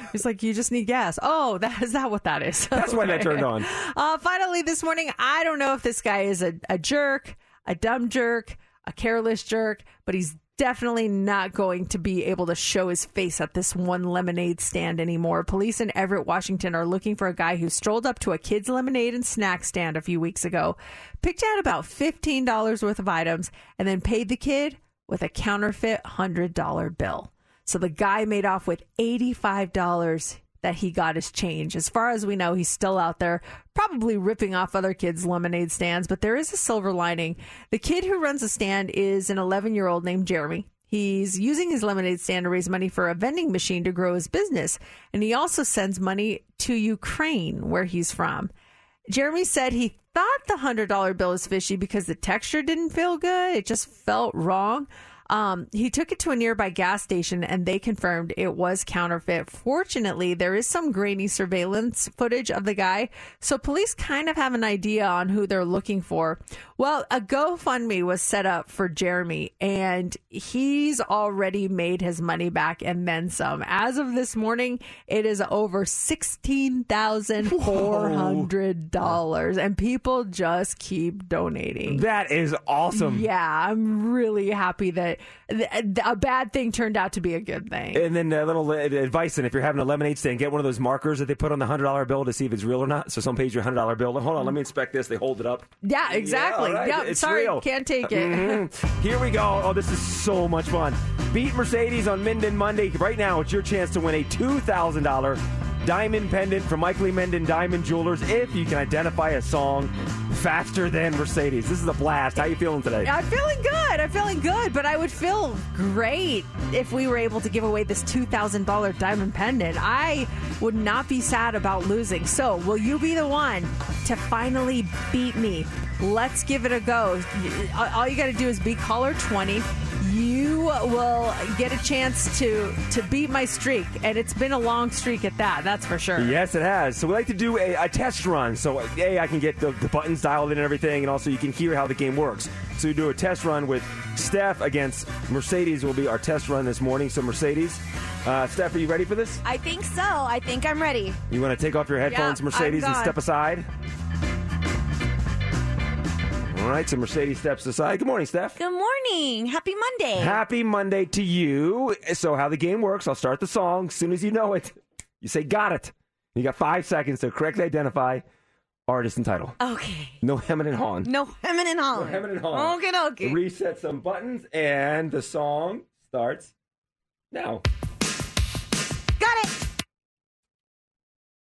He's like, "You just need gas." Oh, that is that what that is? That's why that turned on. Uh, finally, this morning, I don't know if this guy is a, a jerk, a dumb jerk, a careless jerk, but he's definitely not going to be able to show his face at this one lemonade stand anymore. Police in Everett, Washington are looking for a guy who strolled up to a kid's lemonade and snack stand a few weeks ago, picked out about $15 worth of items, and then paid the kid with a counterfeit $100 bill. So the guy made off with $85 that he got his change. As far as we know, he's still out there, probably ripping off other kids' lemonade stands, but there is a silver lining. The kid who runs the stand is an 11 year old named Jeremy. He's using his lemonade stand to raise money for a vending machine to grow his business. And he also sends money to Ukraine, where he's from. Jeremy said he thought the $100 bill was fishy because the texture didn't feel good. It just felt wrong. Um, he took it to a nearby gas station and they confirmed it was counterfeit. Fortunately, there is some grainy surveillance footage of the guy, so police kind of have an idea on who they're looking for. Well, a GoFundMe was set up for Jeremy and he's already made his money back and then some. As of this morning, it is over $16,400 and people just keep donating. That is awesome. Yeah, I'm really happy that th- a bad thing turned out to be a good thing. And then a little uh, advice: and if you're having a lemonade stand, get one of those markers that they put on the hundred dollar bill to see if it's real or not. So someone pays you a hundred dollar bill. Hold on, let me inspect this. They hold it up. Yeah, exactly. all right, Yeah, it's sorry, real. can't take it. Mhm. Here we go. Oh, this is so much fun. Beat Mercedes on Minden Monday. Right now, it's your chance to win a two thousand dollar diamond pendant from Michael E. Minden Diamond Jewelers if you can identify a song faster than Mercedes. This is a blast. How you feeling today? I'm feeling good. I'm feeling good, but I would feel great if we were able to give away this $2,000 diamond pendant. I would not be sad about losing. So, will you be the one to finally beat me? Let's give it a go. All you got to do is be caller 20. You will get a chance to to beat my streak, and it's been a long streak at that. That's for sure. Yes, it has. So we like to do a, a test run. So a, I can get the, the buttons dialed in and everything, and also you can hear how the game works. So we do a test run with Steph against Mercedes. Will be our test run this morning. So Mercedes, uh, Steph, are you ready for this? I think so. I think I'm ready. You want to take off your headphones, Yeah, Mercedes, and step aside. All right, so Mercedes steps aside. Good morning, Steph. Good morning. Happy Monday. Happy Monday to you. So, how the game works, I'll start the song. As soon as you know it, you say, Got it. You got five seconds to correctly identify artist and title. Okay. No hemming and hawing. No hemming and hawing. No hemming and hawing. Okay, okay. Reset some buttons, and the song starts now. Got it.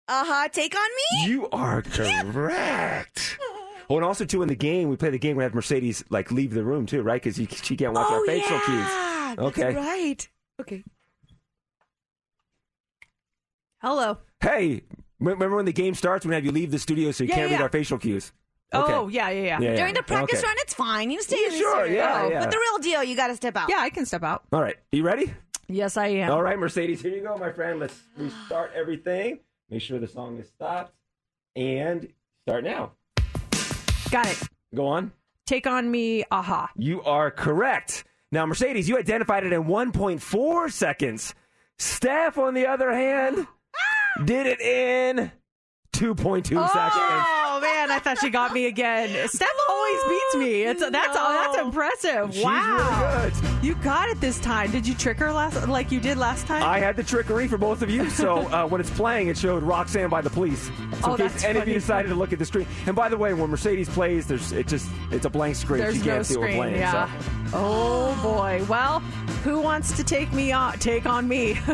Uh huh. Take on me. You are correct. Oh, and also too in the game, we play the game. We have Mercedes like leave the room too, right? Because she can't watch our oh facial yeah. cues. That's Okay. right. Okay. Hello. Hey, remember when the game starts? We have you leave the studio so you Yeah, can't read our facial cues. Oh, Okay. yeah, yeah, yeah. Yeah, yeah. During the practice Okay. run, it's fine. You stay Yeah, in the sure, yeah, Oh, yeah. But the real deal, you got to step out. Yeah, I can step out. All right, you ready? Yes, I am. All right, Mercedes, here you go, my friend. Let's restart everything. Make sure the song is stopped and start now. Got it. Go on. Take on me, aha. You are correct. Now, Mercedes, you identified it in 1.4 seconds. Steph, on the other hand, did it in 2.2 seconds. Oh Oh man, I thought she got me again. Steph always beats me. It's that's that's impressive. She's wow, really good. you got it this time. Did you trick her last like you did last time? I had the trickery for both of you, so uh, when it's playing, it showed Roxanne by the police. So Oh, in that's case any of you decided to look at the screen. And by the way, when Mercedes plays, there's it just it's a blank screen. There's she can't no see what we're screen. playing. yeah. So. Oh boy. Well, who wants to take me on? Take on me.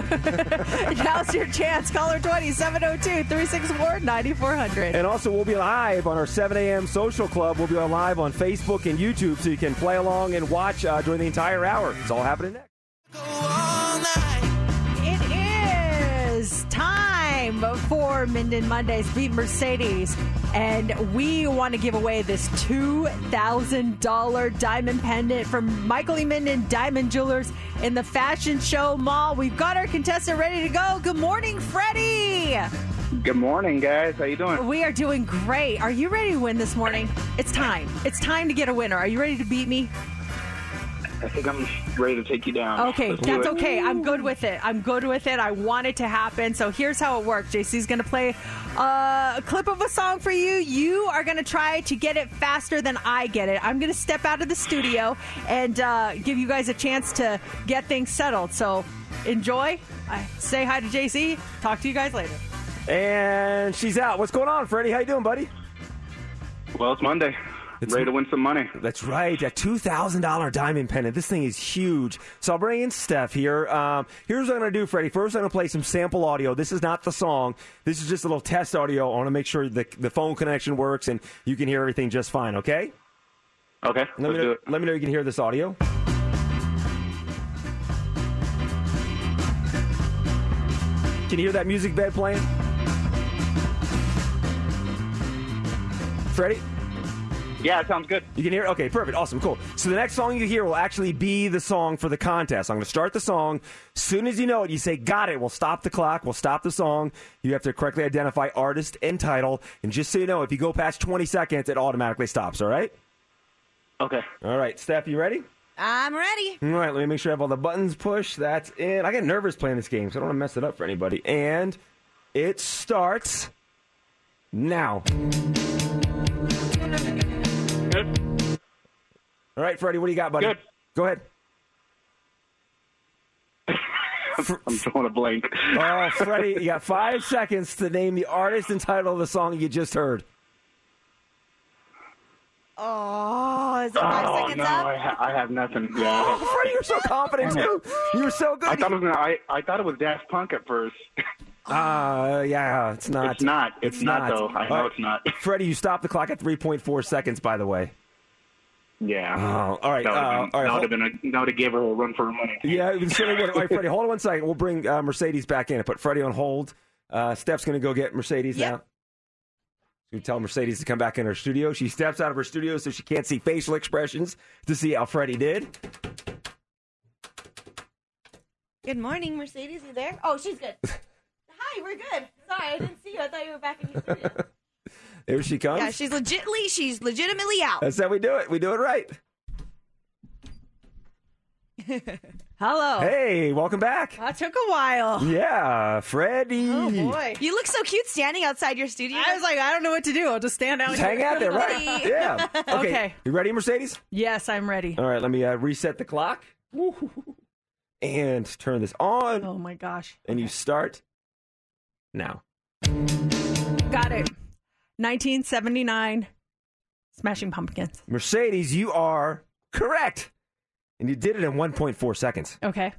Now's your chance. Caller 20 702 364 9400. And also, we'll be live on our 7 a.m. social club. We'll be on live on Facebook and YouTube, so you can play along and watch uh, during the entire hour. It's all happening next. It is time for Minden Mondays Beat Mercedes, and we want to give away this $2,000 diamond pendant from Michael E. Minden Diamond Jewelers in the Fashion Show Mall. We've got our contestant ready to go. Good morning, Freddie. Good morning, guys. How you doing? We are doing great. Are you ready to win this morning? It's time. It's time to get a winner. Are you ready to beat me? I think I'm ready to take you down. Okay, Let's that's okay. I'm good with it. I'm good with it. I want it to happen. So here's how it works. JC's going to play uh, a clip of a song for you. You are going to try to get it faster than I get it. I'm going to step out of the studio and uh, give you guys a chance to get things settled. So enjoy. Uh, say hi to JC. Talk to you guys later. And she's out. What's going on, Freddie? How you doing, buddy? Well, it's Monday. It's ready to win some money. That's right. A two thousand dollar diamond pendant. This thing is huge. So I'll bring in Steph here. Um, here's what I'm going to do, Freddie. First, I'm going to play some sample audio. This is not the song. This is just a little test audio. I want to make sure the the phone connection works and you can hear everything just fine. Okay. Okay. Let me know, do it. Let me know you can hear this audio. Can you hear that music bed playing? Freddie? Yeah, it sounds good. You can hear? it? Okay, perfect. Awesome, cool. So the next song you hear will actually be the song for the contest. I'm going to start the song. soon as you know it, you say, Got it. We'll stop the clock. We'll stop the song. You have to correctly identify artist and title. And just so you know, if you go past 20 seconds, it automatically stops, all right? Okay. All right, Steph, you ready? I'm ready. All right, let me make sure I have all the buttons pushed. That's it. I get nervous playing this game, so I don't want to mess it up for anybody. And it starts now. All right, Freddie, what do you got, buddy? Good. Go ahead. I'm throwing a blank. Oh, Freddie, you got five seconds to name the artist and title of the song you just heard. Oh, is it five oh seconds no, up? I, ha- I have nothing. Yeah. Oh, Freddie, you're so confident too. You were so good. I thought it was. Gonna, I, I thought it was Daft Punk at first. Uh, yeah, it's not. It's not. It's not, though. I know Uh, it's not. Freddie, you stopped the clock at 3.4 seconds, by the way. Yeah. Oh, all right. That would uh, have all right, hold- been, a, that would have gave her a run for her money. Yeah, it certainly would. All right, Freddie, hold on one second. We'll bring uh, Mercedes back in and put Freddie on hold. Uh, Steph's going to go get Mercedes now. We tell Mercedes to come back in her studio. She steps out of her studio so she can't see facial expressions to see how Freddie did. Good morning, Mercedes. You there? Oh, she's good. Hi, we're good. Sorry, I didn't see you. I thought you were back in your studio. There she comes. Yeah, she's legitimately, she's legitimately out. That's how we do it. We do it right. Hello. Hey, welcome back. That took a while. Yeah, Freddie. Oh boy. You look so cute standing outside your studio. I was like, I don't know what to do. I'll just stand out Just here. hang out there, right? Yeah. Okay. Okay. You ready, Mercedes? Yes, I'm ready. All right, let me uh, reset the clock. And turn this on. Oh my gosh. And you start now. Got it. 1979. Smashing Pumpkins. Mercedes, you are correct. And you did it in 1.4 seconds. Okay.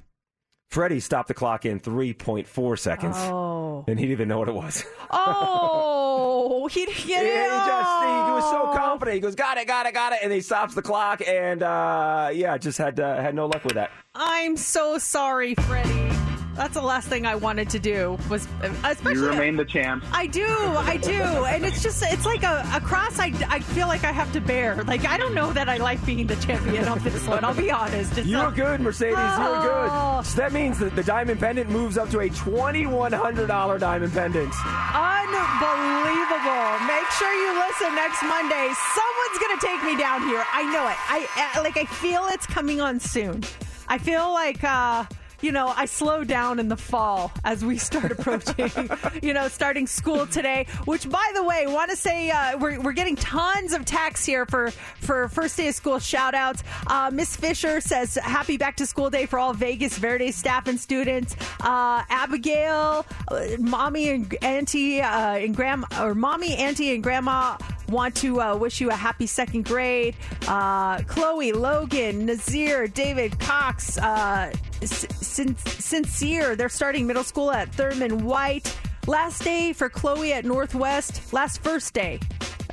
Freddie stopped the clock in 3.4 seconds. Oh. And he didn't even know what it was. Oh, he didn't get He just he was so confident. He goes, "Got it, got it, got it," and he stops the clock. And uh, yeah, just had uh, had no luck with that. I'm so sorry, Freddie. That's the last thing I wanted to do was, especially. You remain the champ. I do, I do, and it's just it's like a, a cross I, I feel like I have to bear. Like I don't know that I like being the champion of this one. I'll be honest. It's You a- were good, Mercedes. You were Oh. good. So that means that the diamond pendant moves up to a twenty-one hundred dollar diamond pendant. Unbelievable. Make sure you listen next Monday. Someone's going to take me down here. I know it. I, I like I feel it's coming on soon. I feel like uh you know, I slow down in the fall as we start approaching, you know, starting school today. Which, by the way, want to say uh, we're, we're getting tons of texts here for for first day of school shout outs. Uh, Miss Fisher says happy back to school day for all Vegas Verde staff and students. Uh, Abigail, uh, mommy and auntie uh, and grandma, or mommy, auntie, and grandma want to uh, wish you a happy second grade. Uh, Chloe, Logan, Nazir, David, Cox, uh, Sin- Sincere. They're starting middle school at Thurman White. Last day for Chloe at Northwest. Last first day.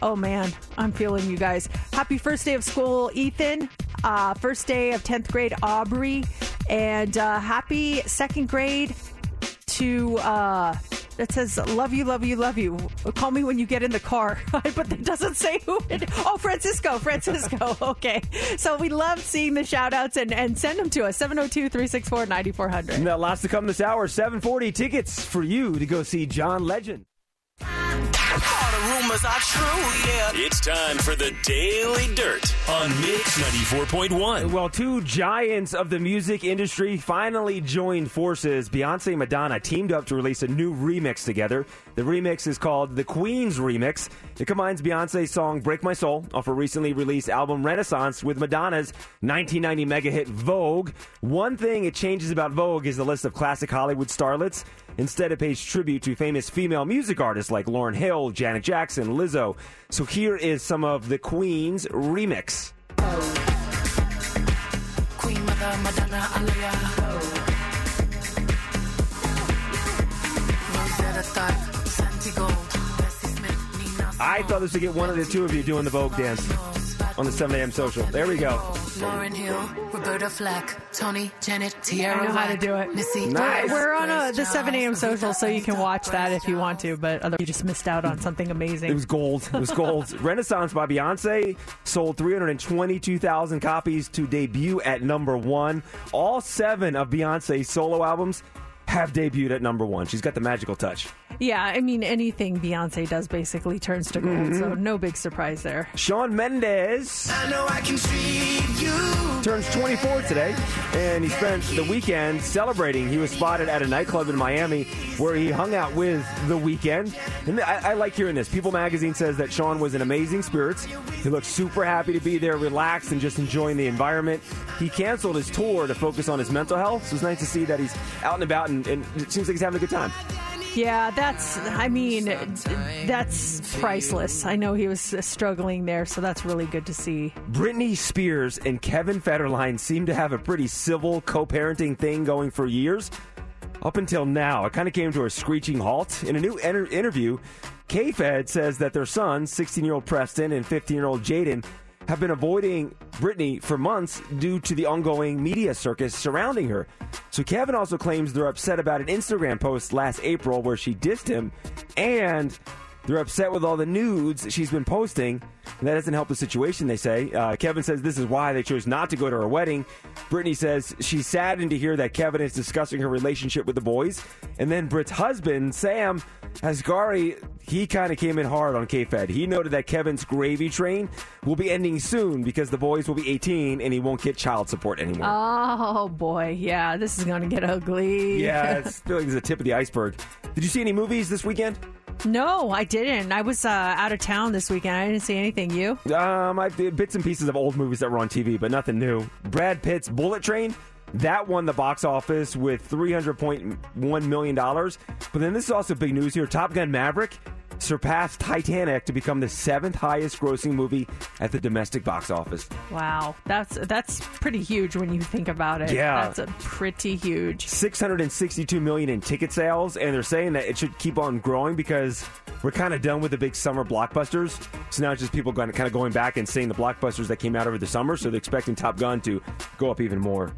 Oh man, I'm feeling you guys. Happy first day of school, Ethan. Uh, first day of 10th grade, Aubrey. And uh, happy second grade to uh that says love you love you love you. Call me when you get in the car but that doesn't say who it oh francisco francisco okay. So we love seeing the shout outs and, and send them to us 702-364-9400 And that last to come this hour, 740 tickets for you to go see John Legend. All the rumors are true, yeah. It's time for the Daily Dirt on Mix 94.1. Well, two giants of the music industry finally joined forces. Beyonce and Madonna teamed up to release a new remix together. The remix is called The Queen's Remix. It combines Beyonce's song Break My Soul off her recently released album Renaissance with Madonna's 1990 mega hit Vogue. One thing it changes about Vogue is the list of classic Hollywood starlets. Instead, it pays tribute to famous female music artists like Lauryn Hill, Janet Jackson, Lizzo. So here is some of The Queen's remix. Queen Mother Madonna Aaliyah. Rosetta Tharpe, Santigold, Bessie Smith, Nina I thought this would get one of the two of you doing the Vogue dance on the 7 a.m. social. There we go. Lauryn Hill, Roberta Flack, Toni, Janet, Tierra I know how to do it. Missy, Nice. We're on a, the 7 a.m. social, so you can watch that if you want to, but otherwise you just missed out on something amazing. It was gold. It was gold. Renaissance by Beyonce sold 322,000 copies to debut at number one. All seven of Beyonce's solo albums have debuted at number one. She's got the magical touch. Yeah, I mean, anything Beyonce does basically turns to gold, Mm-hmm. so no big surprise there. Shawn Mendes I know I can treat you. turns 24 today, and he spent the weekend celebrating. He was spotted at a nightclub in Miami where he hung out with The Weeknd. And I, I like hearing this. People magazine says that Shawn was in amazing spirits. He looked super happy to be there, relaxed, and just enjoying the environment. He canceled his tour to focus on his mental health, so it's nice to see that he's out and about, and, and it seems like he's having a good time. Yeah, that's, I mean, that's priceless. I know he was struggling there, so that's really good to see. Britney Spears and Kevin Federline seem to have a pretty civil co parenting thing going for years. Up until now, it kind of came to a screeching halt. In a new enter- interview, K Fed says that their sons, 16 year old Preston and 15 year old Jayden, have been avoiding Britney for months due to the ongoing media circus surrounding her. So Kevin also claims they're upset about an Instagram post last April where she dissed him and they're upset with all the nudes she's been posting. And that doesn't help the situation, they say. Uh, Kevin says this is why they chose not to go to her wedding. Britney says she's saddened to hear that Kevin is discussing her relationship with the boys. And then Britt's husband, Sam Asghari, he kind of came in hard on K-Fed. He noted that Kevin's gravy train will be ending soon because the boys will be 18 and he won't get child support anymore. Oh boy, yeah, this is going to get ugly. yeah, it's, I feel like it's the tip of the iceberg. Did you see any movies this weekend? no, I didn't. I was uh, out of town this weekend. I didn't see anything. You? Um, I bits and pieces of old movies that were on TV, but nothing new. Brad Pitt's Bullet Train. That won the box office with $300.1 million. But then this is also big news here. Top Gun Maverick surpassed Titanic to become the seventh highest grossing movie at the domestic box office. Wow, that's that's pretty huge when you think about it. Yeah. that's a pretty huge. 662 million in ticket sales, and they're saying that it should keep on growing because we're kind of done with the big summer blockbusters. So now it's just people of kind of going back and seeing the blockbusters that came out over the summer. So they're expecting Top Gun to go up even more.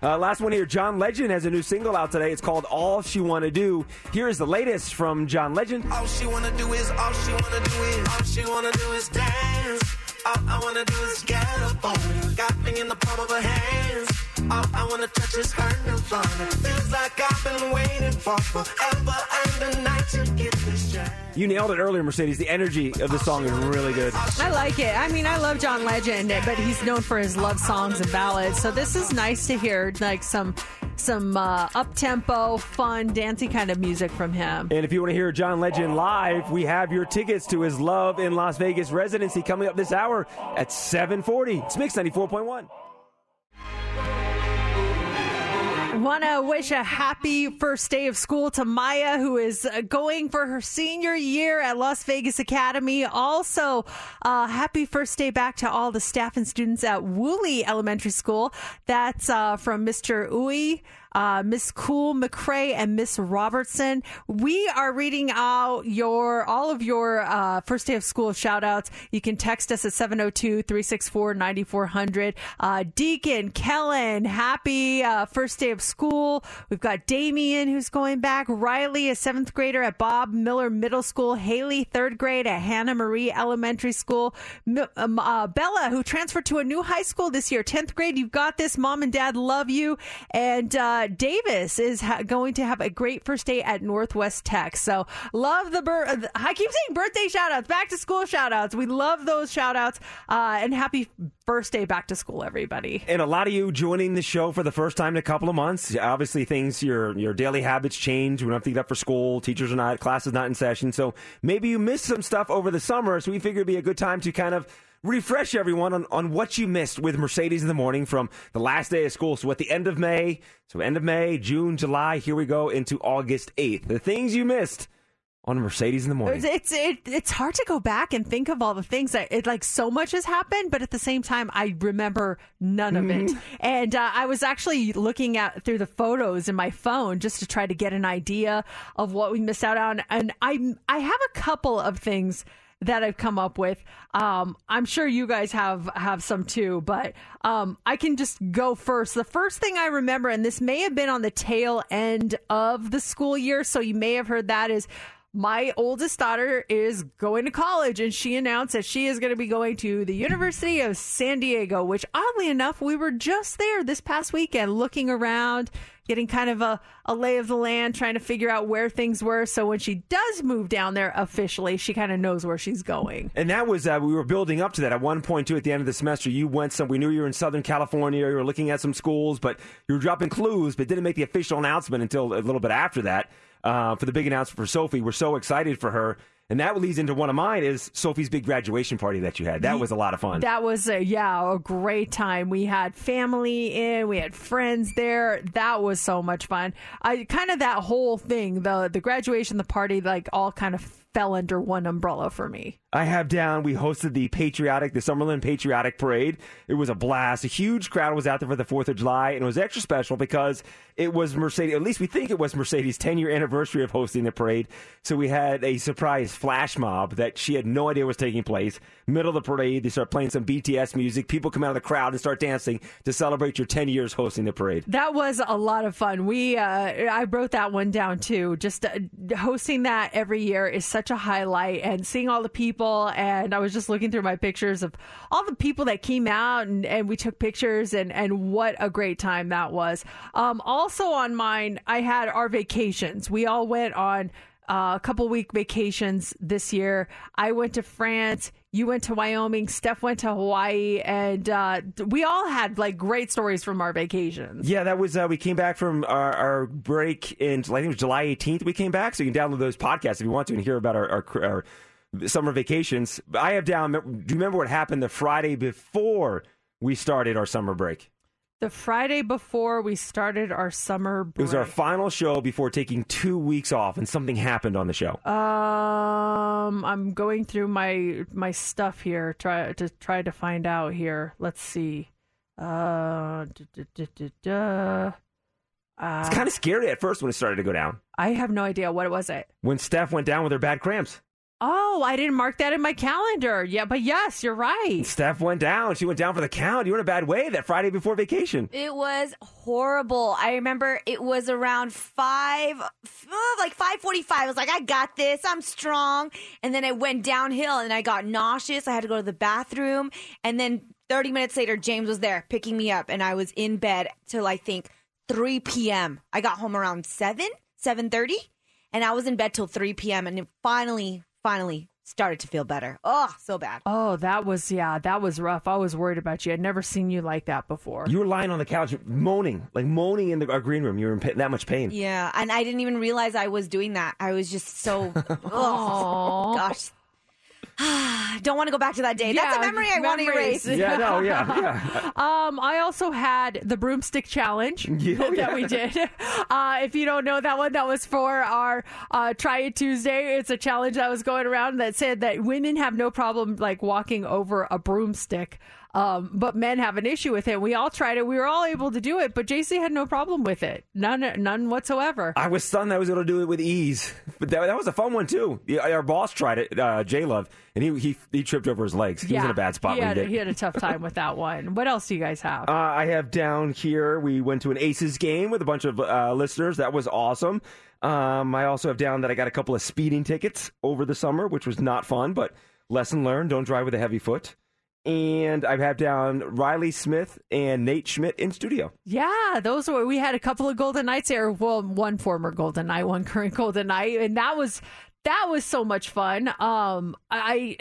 Uh, last one here. John Legend has a new single out today. It's called All She Wanna Do. Here is the latest from John Legend. All she wanna do is, all she wanna do is, all she wanna do is dance. All I wanna do is get up on. Got me in the palm of her hands. All I wanna touch is her nirvana. Feels like I've been waiting for forever and a night to get this chance. You nailed it earlier, Mercedes. The energy of the song is really good. I like it. I mean, I love John Legend, but he's known for his love songs and ballads. So this is nice to hear, like some some uh, up tempo, fun, dancey kind of music from him. And if you want to hear John Legend live, we have your tickets to his Love in Las Vegas residency coming up this hour at 740. It's Mix 94.1. Want to wish a happy first day of school to Maya, who is uh, going for her senior year at Las Vegas Academy. Also, uh, happy first day back to all the staff and students at Woolley Elementary School. That's uh, from Mr. Uy. Uh, Miss Cool McCrae and Miss Robertson. We are reading out your all of your uh, first day of school shout outs. You can text us at 702 364 9400. Uh, Deacon, Kellen, happy uh, first day of school. We've got Damien who's going back. Riley, a seventh grader at Bob Miller Middle School. Haley, third grade at Hannah Marie Elementary School. Um, uh, Bella, who transferred to a new high school this year, 10th grade. You've got this. Mom and dad love you. And uh, Davis is ha- going to have a great first day at Northwest Tech. So love the birth. I keep saying birthday shout outs, back to school shout outs. We love those shout outs. Uh, and happy first day back to school, everybody. And a lot of you joining the show for the first time in a couple of months. Obviously, things your your daily habits change. We don't have to get up for school. Teachers are not, class is not in session. So maybe you missed some stuff over the summer. So we figured it'd be a good time to kind of refresh everyone on, on what you missed with Mercedes in the morning from the last day of school. So at the end of May, so end of May, June, July, here we go into August 8th. The things you missed on Mercedes in the morning. It's it's it, it's hard to go back and think of all the things that it like so much has happened, but at the same time, I remember none of it. And uh, I was actually looking at through the photos in my phone just to try to get an idea of what we missed out on. And I I have a couple of things that I've come up with. Um, I'm sure you guys have have some too, but um, I can just go first. The first thing I remember, and this may have been on the tail end of the school year, so you may have heard that is my oldest daughter is going to college and she announced that she is going to be going to the University of San Diego, which oddly enough, we were just there this past weekend looking around, getting kind of a, a lay of the land, trying to figure out where things were. So when she does move down there officially, she kind of knows where she's going. And that was, uh, we were building up to that. At one point, too, at the end of the semester, you went some, we knew you were in Southern California, you were looking at some schools, but you were dropping clues, but didn't make the official announcement until a little bit after that uh, for the big announcement for Sophie. We're so excited for her. And that leads into one of mine is Sophie's big graduation party that you had. That was a lot of fun. That was a yeah, a great time. We had family in, we had friends there. That was so much fun. I kind of that whole thing, the the graduation, the party, like all kind of fell under one umbrella for me. I have down. We hosted the patriotic, the Summerlin Patriotic Parade. It was a blast. A huge crowd was out there for the Fourth of July, and it was extra special because it was Mercedes. At least we think it was Mercedes' 10 year anniversary of hosting the parade. So we had a surprise flash mob that she had no idea was taking place. Middle of the parade, they start playing some BTS music. People come out of the crowd and start dancing to celebrate your 10 years hosting the parade. That was a lot of fun. We uh, I wrote that one down too. Just uh, hosting that every year is such a highlight, and seeing all the people. And I was just looking through my pictures of all the people that came out, and, and we took pictures, and and what a great time that was. Um, also on mine, I had our vacations. We all went on. Uh, a couple week vacations this year. I went to France. You went to Wyoming. Steph went to Hawaii, and uh, we all had like great stories from our vacations. Yeah, that was. Uh, we came back from our, our break in. I think it was July 18th. We came back, so you can download those podcasts if you want to and hear about our, our, our summer vacations. I have down. Do you remember what happened the Friday before we started our summer break? The Friday before we started our summer break. It was our final show before taking two weeks off, and something happened on the show. Um, I'm going through my my stuff here, try to try to find out here. Let's see. Uh, duh, duh, duh. Uh, It's kind of scary at first when it started to go down. I have no idea what it was it. When Steph went down with her bad cramps. Oh, I didn't mark that in my calendar. Yeah, but yes, you're right. Steph went down. She went down for the count. You were in a bad way that Friday before vacation. It was horrible. I remember it was around five, uh, like five forty-five. I was like, I got this. I'm strong. And then it went downhill, and I got nauseous. I had to go to the bathroom, and then thirty minutes later, James was there picking me up, and I was in bed till I think three p.m. I got home around seven, seven thirty, and I was in bed till three p.m. And it finally, finally started to feel better. Oh, so bad. Oh, that was yeah, that was rough. I was worried about you. I'd never seen you like that before. You were lying on the couch moaning, like moaning in the, our green room. You were in pa- that much pain. Yeah, and I didn't even realize I was doing that. I was just so oh gosh. Don't want to go back to that day. That's a memory I want to erase. Yeah, no, yeah, yeah. Um, I also had the broomstick challenge Yeah, oh, that yeah. we did. Uh, if you don't know that one, that was for our uh, Try It Tuesday. It's a challenge that was going around that said that women have no problem like walking over a broomstick. Um, but men have an issue with it. We all tried it. We were all able to do it, but JC had no problem with it. None, none whatsoever. I was stunned that I was able to do it with ease. But that, that was a fun one too. Our boss tried it, uh, J Love, and he, he he tripped over his legs. He was in a bad spot He had, he he had a tough time with that one. What else do you guys have? Uh, I have down here. We went to an Aces game with a bunch of uh, listeners. That was awesome. Um, I also have down that I got a couple of speeding tickets over the summer, which was not fun, but lesson learned: don't drive with a heavy foot. And I have down Reilly Smith and Nate Schmidt in studio. Yeah, those were. We had a couple of Golden Knights there. Well, one former Golden Knight, one current Golden Knight, and that was that was so much fun. Um, I.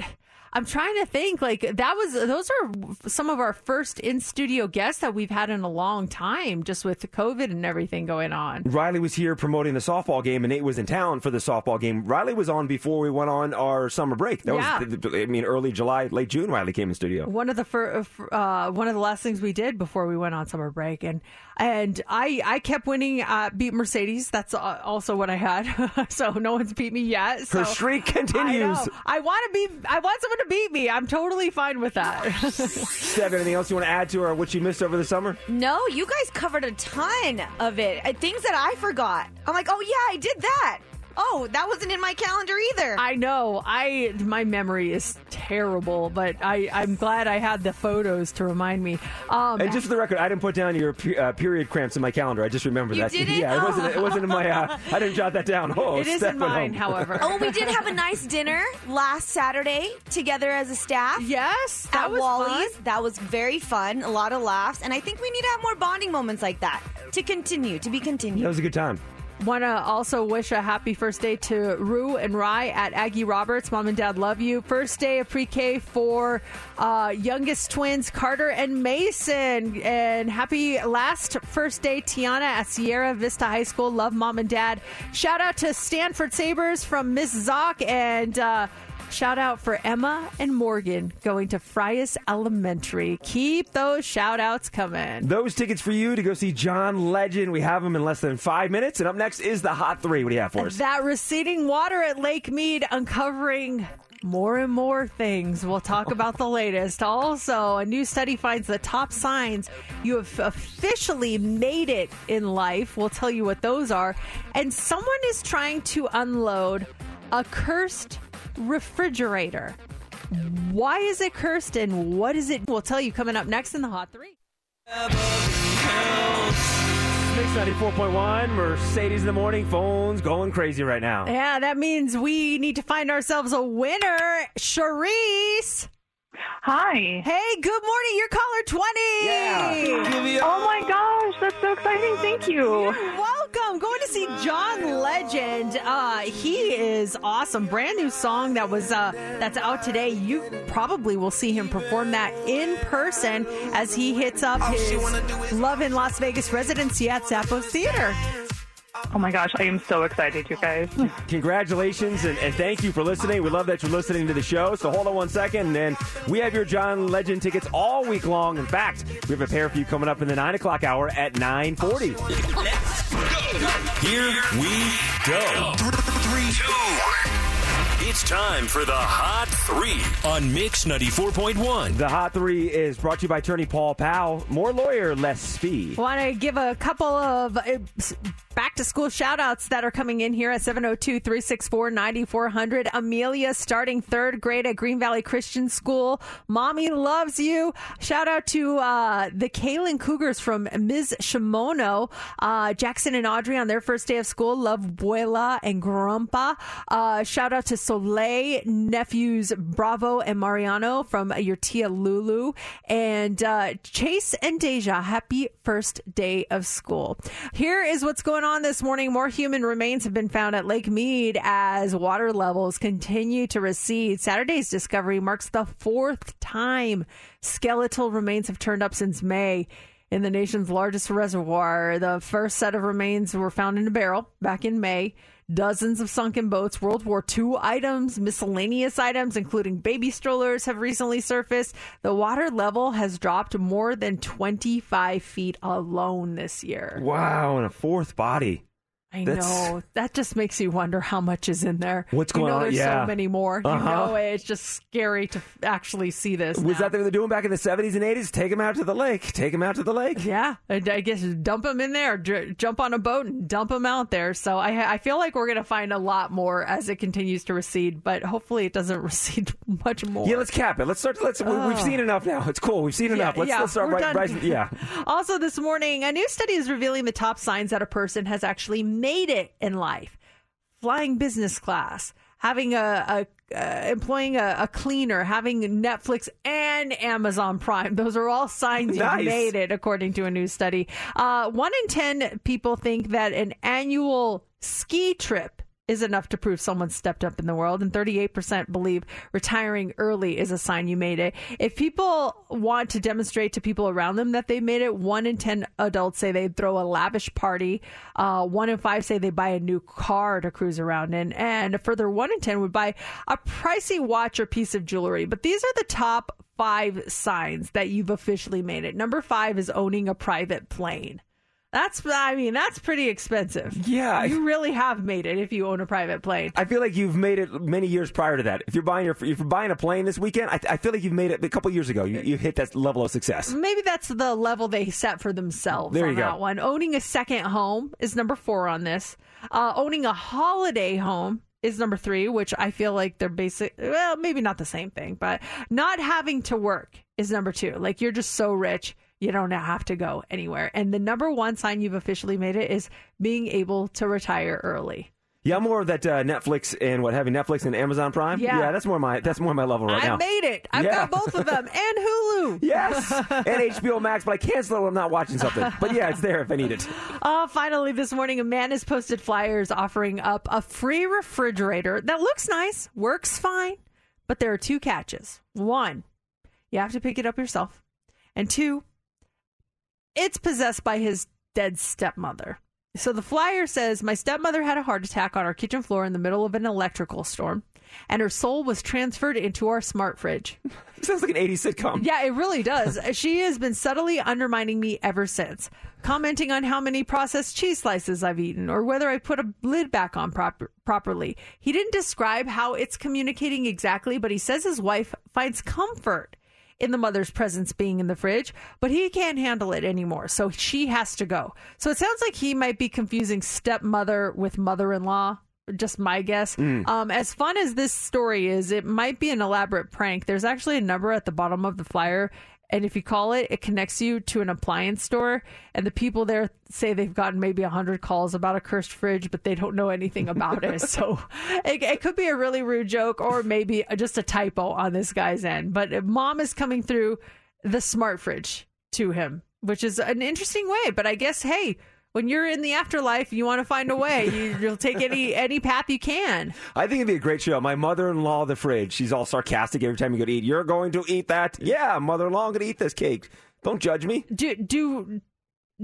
I'm trying to think like that was those are some of our first in studio guests that we've had in a long time just with COVID and everything going on. Reilly was here promoting the softball game, and Nate was in town for the softball game. Reilly was on before we went on our summer break. That Yeah. was, I mean, early July, late June. Reilly came in studio. One of the fir- uh, one of the last things we did before we went on summer break, and and I I kept winning, uh, beat Mercedes. That's uh, also what I had. so no one's beat me yet. So Her streak continues. know. I want to be. I want someone to beat me. I'm totally fine with that. Steph, anything else you want to add to or what you missed over the summer? No, you guys covered a ton of it. Uh, Things that I forgot. I'm like, oh yeah, I did that. Oh, that wasn't in my calendar either. I know. I my memory is terrible, but I I'm glad I had the photos to remind me. Um, and just for the record, I didn't put down your uh, period cramps in my calendar. I just remember You that. didn't? Yeah, it wasn't. It wasn't in my. Uh, I didn't jot that down. Oh, It is Steph in mine, however. Oh, we did have a nice dinner last Saturday together as a staff. Yes, that at was Wally's. That was very fun. A lot of laughs, and I think we need to have more bonding moments like that to continue, to be continued. That was a good time. Want to also wish a happy first day to Rue and Rye at Aggie Roberts. Mom and Dad love you. First day of pre-K for uh, youngest twins Carter and Mason. And happy last first day Tiana at Sierra Vista High School. Love Mom and Dad. Shout out to Stanford Sabers from Miss Zock and. Uh, Shout out for Emma and Morgan going to Frias Elementary. Keep those shout outs coming. Those tickets for you to go see John Legend. We have them in less than five minutes. And up next is the Hot Three. What do you have for us? That receding water at Lake Mead uncovering more and more things. We'll talk about the latest. Also, a new study finds the top signs you have officially made it in life. We'll tell you what those are. And someone is trying to unload a cursed refrigerator. Why is it cursed and what is it? We'll tell you coming up next in the Hot Three. Mix 94.1, Mercedes in the morning. Phones going crazy right now. Yeah, that means we need to find ourselves a winner. Charisse. Hi. Hey, good morning. You're caller 20. Yeah. Oh my gosh, that's so exciting. Thank you. You're welcome. Going to see John Legend. Uh, he is awesome. Brand new song that was uh, that's out today. You probably will see him perform that in person as he hits up his Love in Las Vegas residency at Zappos Theater. Oh my gosh, I am so excited, you guys. Congratulations and, and thank you for listening. We love that you're listening to the show. So hold on one second, and then we have your John Legend tickets all week long. In fact, we have a pair for you coming up in the nine o'clock hour at nine forty. Here we go. Three, two. It's time for the Hot Three on Mix 94.1. The Hot Three is brought to you by attorney Paul Powell. More lawyer, less fee. Want to give a couple of uh, back to school shout outs that are coming in here at 702 364 9400. Amelia starting third grade at Green Valley Christian School. Mommy loves you. Shout out to uh, the Kalen Cougars from Ms. Shimono. Uh, Jackson and Audrey on their first day of school. Love Buela and Grumpa. Uh, shout out to Soler Lay, nephews Bravo and Mariano from your tia Lulu, and uh, Chase and Deja. Happy first day of school. Here is what's going on this morning. More human remains have been found at Lake Mead as water levels continue to recede. Saturday's discovery marks the fourth time skeletal remains have turned up since May in the nation's largest reservoir. The first set of remains were found in a barrel back in May. Dozens of sunken boats, World War II items, miscellaneous items, including baby strollers, have recently surfaced. The water level has dropped more than 25 feet alone this year. Wow, and a fourth body. I That's- know. That just makes you wonder how much is in there. What's You going know on? There's Yeah. so many more. You Uh-huh. know, it's just scary to actually see this. Was now. that what they were doing back in the 70s and 80s? Take them out to the lake. Take them out to the lake. Yeah, I guess dump them in there, jump on a boat and dump them out there. So I, I feel like we're going to find a lot more as it continues to recede, but hopefully it doesn't recede much more. Yeah, let's cap it. Let's start. Let's. we- We've seen enough now. It's cool. We've seen enough. Let's, yeah, let's start right. Yeah. Also, this morning, a new study is revealing the top signs that a person has actually made it in life: flying business class, having a, a uh, employing a, a cleaner, having Netflix and Amazon Prime. Those are all signs you've made it, according to a new study. Uh, one in ten people think that an annual ski trip is enough to prove someone stepped up in the world, and 38% believe retiring early is a sign you made it. If people want to demonstrate to people around them that they made it, one in 10 adults say they'd throw a lavish party. Uh, one in five say they buy a new car to cruise around in, and a further one in 10 would buy a pricey watch or piece of jewelry. But these are the top five signs that you've officially made it. Number five is owning a private plane. That's, I mean, that's pretty expensive. Yeah. You really have made it if you own a private plane. I feel like you've made it many years prior to that. If you're buying your, if you're buying a plane this weekend, I, I feel like you've made it a couple years ago. You, you hit that level of success. Maybe that's the level they set for themselves There on you go. that one. Owning a second home is number four on this. Uh, owning a holiday home is number three, which I feel like they're basic. Well, maybe not the same thing, but not having to work is number two. Like you're just so rich. You don't have to go anywhere. And the number one sign you've officially made it is being able to retire early. Yeah, I'm more of that uh, Netflix and what having Netflix and Amazon Prime. Yeah. that's more my that's more my level right I now. I made it. I've Yeah. got both of them and Hulu. Yes, and HBO Max, but I cancel it when I'm not watching something. But yeah, it's there if I need it. Uh, finally, this morning, a man has posted flyers offering up a free refrigerator that looks nice, works fine, but there are two catches. One, you have to pick it up yourself. And two, it's possessed by his dead stepmother. So the flyer says My stepmother had a heart attack on our kitchen floor in the middle of an electrical storm, and her soul was transferred into our smart fridge. Sounds like an 80s sitcom. Yeah, it really does. she has been subtly undermining me ever since, commenting on how many processed cheese slices I've eaten or whether I put a lid back on prop- properly. He didn't describe how it's communicating exactly, but he says his wife finds comfort in the mother's presence being in the fridge, but he can't handle it anymore, so she has to go. So it sounds like he might be confusing stepmother with mother in law. Just my guess. Mm. Um, as fun as this story is, it might be an elaborate prank. There's actually a number at the bottom of the flyer, and if you call it, it connects you to an appliance store. And the people there say they've gotten maybe a hundred calls about a cursed fridge, but they don't know anything about it. So it, it could be a really rude joke, or maybe just a typo on this guy's end. But mom is coming through the smart fridge to him, which is an interesting way. But I guess hey. When you're in the afterlife, you want to find a way. You, you'll take any any path you can. I think it'd be a great show. My mother-in-law, the fridge. She's all sarcastic every time you go to eat. You're going to eat that? Yeah, mother-in-law, I'm going to eat this cake. Don't judge me. Do do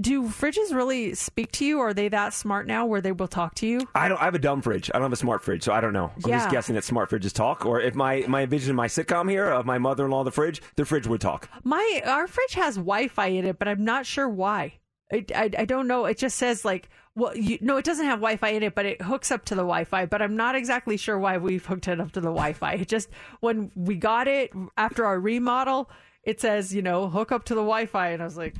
do fridges really speak to you? Are they that smart now where they will talk to you? I don't. I have a dumb fridge. I don't have a smart fridge, so I don't know. I'm Yeah. just guessing that smart fridges talk. Or if my my vision in my sitcom here of my mother-in-law, the fridge, the fridge would talk. My our fridge has Wi-Fi in it, but I'm not sure why. I, I, I don't know. It just says like well, you, no, it doesn't have Wi-Fi in it, but it hooks up to the Wi-Fi. But I'm not exactly sure why we've hooked it up to the Wi-Fi. It just when we got it after our remodel, it says you know hook up to the Wi-Fi, and I was like,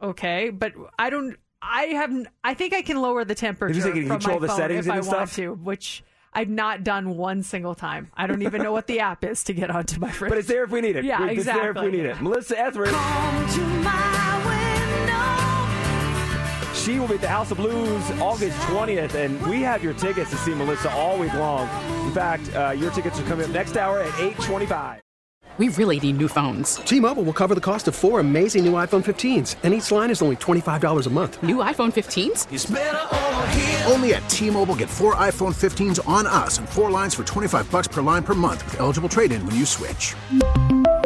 okay, but I don't. I haven't. I think I can lower the temperature You're just like, you from control my the phone settings if and I want stuff? to, which. I've not done one single time. I don't even know what the app is to get onto my fridge. But it's there if we need it. Yeah, it's exactly. there if we need it. Melissa Etheridge. She will be at the House of Blues August 20th, and we have your tickets to see Melissa all week long. In fact, uh, your tickets are coming up next hour at 825. We really need new phones. T-Mobile will cover the cost of four amazing new iPhone 15s, and each line is only $25 a month. New iPhone 15s? Only at T-Mobile get four iPhone 15s on us and four lines for 25 bucks per line per month with eligible trade-in when you switch.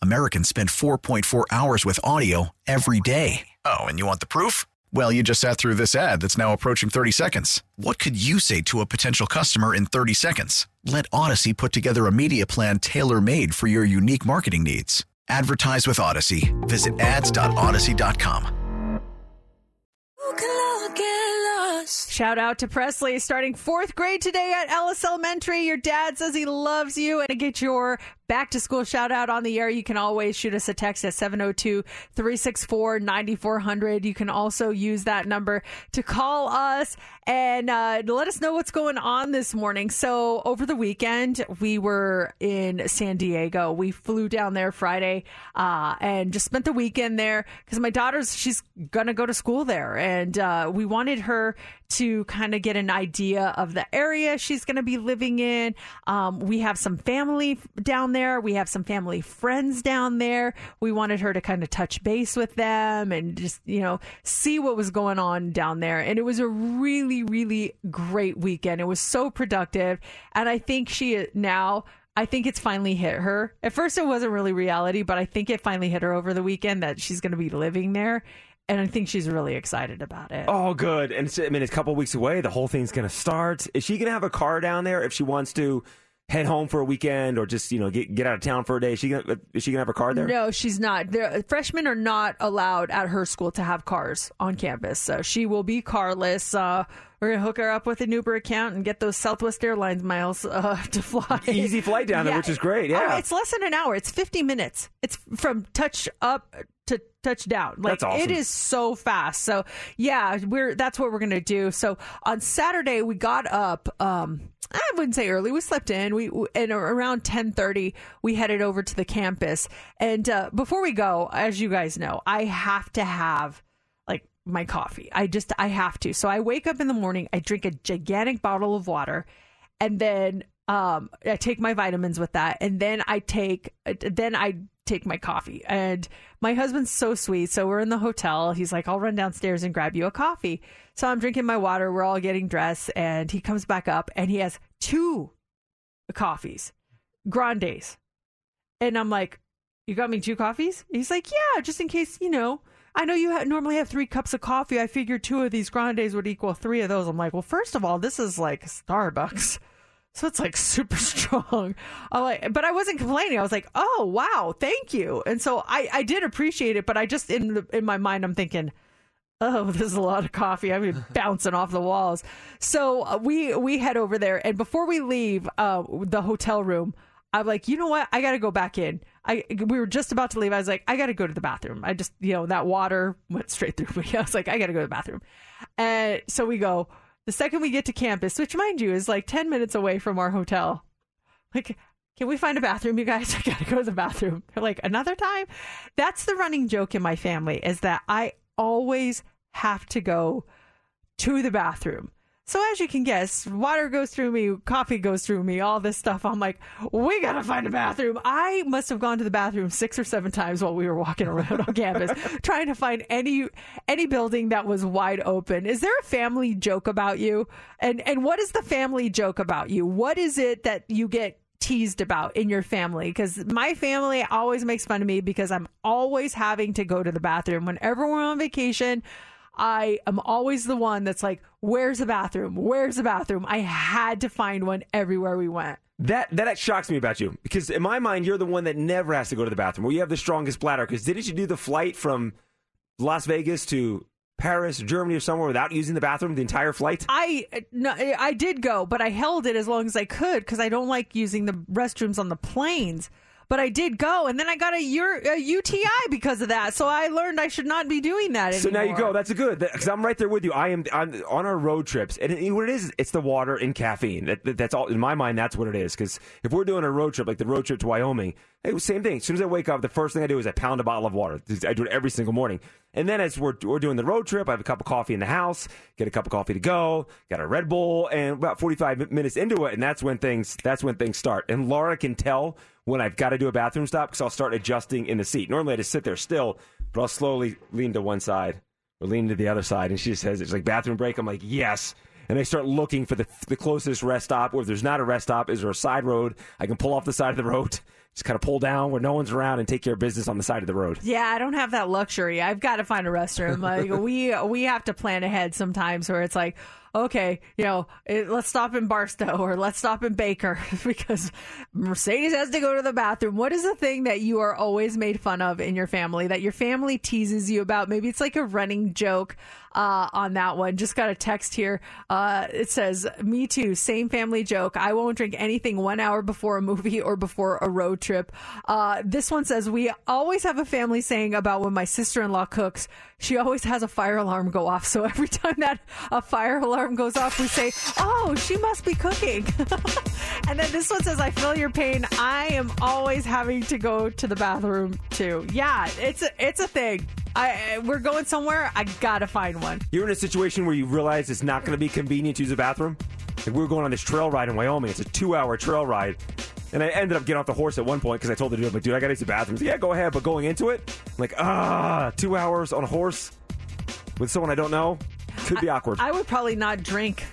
Americans spend 4.4 hours with audio every day. Oh, and you want the proof? Well, you just sat through this ad that's now approaching 30 seconds. What could you say to a potential customer in 30 seconds? Let Audacy put together a media plan tailor made for your unique marketing needs. Advertise with Audacy. Visit ads.audacy.com. Shout out to Presley starting fourth grade today at Ellis Elementary. Your dad says he loves you and to get your back to school shout out on the air, you can always shoot us a text at 702 364 9400. You can also use that number to call us and uh, let us know what's going on this morning. So, over the weekend, we were in San Diego. We flew down there Friday uh, and just spent the weekend there because my daughter's, she's going to go to school there. And uh, we wanted her to kind of get an idea of the area she's going to be living in. Um, we have some family down there. We have some family friends down there. We wanted her to kind of touch base with them and just, you know, see what was going on down there. And it was a really, really great weekend. It was so productive. And I think she now. I think it's finally hit her. At first, it wasn't really reality, but I think it finally hit her over the weekend that she's going to be living there. And I think she's really excited about it. Oh, good. And I mean, it's a couple weeks away. The whole thing's going to start. Is she going to have a car down there if she wants to head home for a weekend or just, you know, get, get out of town for a day? Is she going to, is she to have a car there? No, she's not. There, freshmen are not allowed at her school to have cars on campus, so she will be carless. Uh, we're gonna hook her up with an Uber account and get those Southwest Airlines miles uh, to fly. Easy flight down there, which is great. Yeah. It's less than an hour. It's 50 minutes. It's from touch up to touchdown. Like That's awesome. it is so fast. So yeah, we're that's what we're gonna do. So on Saturday we got up. Um, I wouldn't say early. We slept in. We and around ten thirty we headed over to the campus. And uh, before we go, as you guys know, I have to have like my coffee. I just I have to. So I wake up in the morning. I drink a gigantic bottle of water, and then um, I take my vitamins with that, and then I take then I take my coffee. And my husband's so sweet. So we're in the hotel. He's like, I'll run downstairs and grab you a coffee. So I'm drinking my water. We're all getting dressed, and he comes back up and he has two coffees, grandes. And I'm like, You got me two coffees? He's like, Yeah, just in case, you know. I know you ha- normally have three cups of coffee. I figured two of these grandes would equal three of those. I'm like, well, first of all, this is like Starbucks. So it's like super strong. I'm like, but I wasn't complaining. I was like, oh wow, thank you. And so I, I did appreciate it, but I just in the, in my mind I'm thinking, oh, this is a lot of coffee. I'm mean, bouncing off the walls. So uh, we we head over there, and before we leave uh, the hotel room, I'm like, you know what? I got to go back in. I we were just about to leave. I was like, I got to go to the bathroom. I just you know that water went straight through me. I was like, I got to go to the bathroom. And so we go. The second we get to campus, which mind you is like 10 minutes away from our hotel, like, can we find a bathroom, you guys? I gotta go to the bathroom. They're like, another time? That's the running joke in my family is that I always have to go to the bathroom. So as you can guess, water goes through me, coffee goes through me, all this stuff. I'm like, we gotta find a bathroom. I must have gone to the bathroom six or seven times while we were walking around on campus, trying to find any any building that was wide open. Is there a family joke about you? And and what is the family joke about you? What is it that you get teased about in your family? Because my family always makes fun of me because I'm always having to go to the bathroom. Whenever we're on vacation, I am always the one that's like, Where's the bathroom? Where's the bathroom? I had to find one everywhere we went. That, that shocks me about you because in my mind you're the one that never has to go to the bathroom. Well, you have the strongest bladder because didn't you do the flight from Las Vegas to Paris, Germany, or somewhere without using the bathroom the entire flight? I no, I did go, but I held it as long as I could because I don't like using the restrooms on the planes. But I did go, and then I got a, a UTI because of that. So I learned I should not be doing that So now you go. That's a good because I'm right there with you. I am I'm, on our road trips, and it, what it is, it's the water and caffeine. That, that- that's all in my mind. That's what it is. Because if we're doing a road trip, like the road trip to Wyoming, it was same thing. As soon as I wake up, the first thing I do is I pound a bottle of water. I do it every single morning. And then as we're we're doing the road trip, I have a cup of coffee in the house, get a cup of coffee to go, got a Red Bull, and about 45 minutes into it, and that's when things that's when things start. And Laura can tell when I've got to do a bathroom stop because I'll start adjusting in the seat. Normally I just sit there still, but I'll slowly lean to one side or lean to the other side. And she just says, it's like bathroom break. I'm like, yes. And I start looking for the, the closest rest stop, or if there's not a rest stop, is there a side road? I can pull off the side of the road, just kind of pull down where no one's around and take care of business on the side of the road. Yeah, I don't have that luxury. I've got to find a restroom. Like we we have to plan ahead sometimes, where it's like, okay, you know, it, let's stop in Barstow or let's stop in Baker because Mercedes has to go to the bathroom. What is the thing that you are always made fun of in your family that your family teases you about? Maybe it's like a running joke uh, on that one. Just got a text here. Uh, it says, "Me too. Same family joke. I won't drink anything one hour before a movie or before a road trip." Uh, this one says, "We always have a family saying about when my sister-in-law cooks. She always has a fire alarm go off. So every time that a fire alarm goes off, we say, "Oh, she must be cooking." and then this one says, "I feel your pain. I am always having to go to the bathroom too. Yeah, it's a, it's a thing." I, we're going somewhere. I gotta find one. You're in a situation where you realize it's not going to be convenient to use a bathroom. Like we were going on this trail ride in Wyoming. It's a two-hour trail ride, and I ended up getting off the horse at one point because I told the dude, "I'm "Like, dude, I got to use the bathroom." He's like, yeah, go ahead. But going into it, I'm like, ah, two hours on a horse with someone I don't know could be awkward. I would probably not drink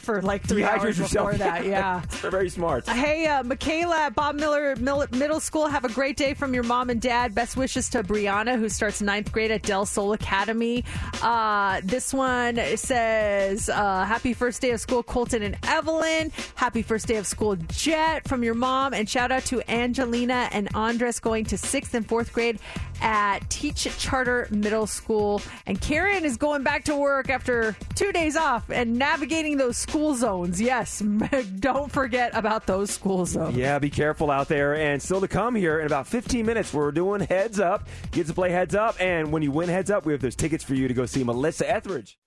for like three Dehydrate hours yourself. before that. Yeah. They're very smart. Hey, uh, Michaela at Bob Miller Mill- Middle School, have a great day from your mom and dad. Best wishes to Brianna, who starts ninth grade at Del Sol Academy. Uh, this one says, uh, Happy first day of school, Colton and Evelyn. Happy first day of school, Jet, from your mom. And shout out to Angelina and Andres going to sixth and fourth grade at Teach Charter Middle School. And Karen is going back to work after two days off and navigating those school zones. Yes, don't forget about those school zones. Yeah, be careful out there. And still to come here in about 15 minutes, we're doing Heads Up. Get to play Heads Up. And when you win Heads Up, we have those tickets for you to go see Melissa Etheridge.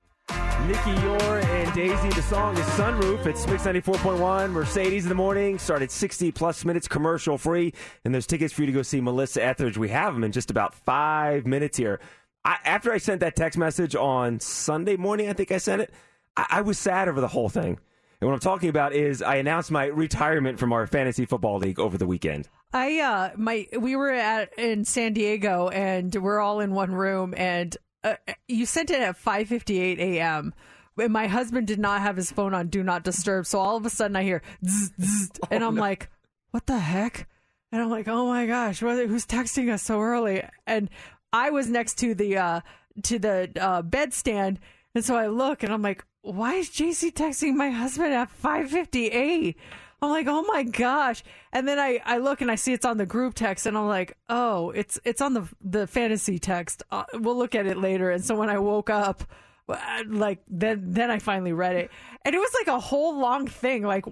Nicky Youre and dazy. The song is Sunroof. It's Mix 94.1. Mercedes in the morning. Started 60 plus minutes commercial free. And there's tickets for you to go see Melissa Etheridge. We have them in just about five minutes here. I, after I sent that text message on Sunday morning, I think I sent it, I, I was sad over the whole thing. And what I'm talking about is I announced my retirement from our fantasy football league over the weekend. I uh my we were at in San Diego and we're all in one room and uh, you sent it at 5:58 a.m. And my husband did not have his phone on do not disturb. So all of a sudden I hear zzz, zzz, and I'm like, "What the heck?" And I'm like, "Oh my gosh, who's texting us so early?" And I was next to the uh to the uh bed stand and so I look and I'm like, "Why is JC texting my husband at 5:58?" I'm like, oh my gosh. And then I, I look and I see it's on the group text and I'm like, oh, it's it's on the the fantasy text. Uh, we'll look at it later. And so when I woke up, uh, like then then I finally read it. And it was like a whole long thing. Like,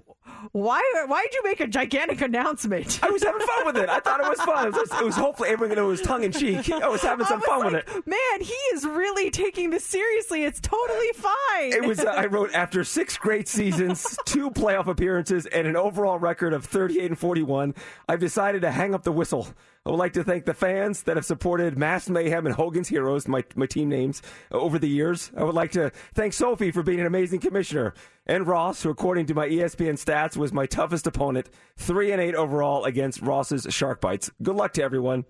why why did you make a gigantic announcement? I was having fun with it. I thought it was fun. It was, it was hopefully everyone knew it was tongue in cheek. I was having some fun with it. Man, he is really taking this seriously. It's totally fine. It was. Uh, I wrote after six great seasons, two playoff appearances, and an overall record of 38 and 41. I've decided to hang up the whistle. I would like to thank the fans that have supported Mass Mayhem and Hogan's Heroes, my my team names, over the years. I would like to thank Sophie for being an amazing commissioner, and Ross, who according to my ESPN stats was my toughest opponent, three and eight overall against Ross's Shark Bites. Good luck to everyone.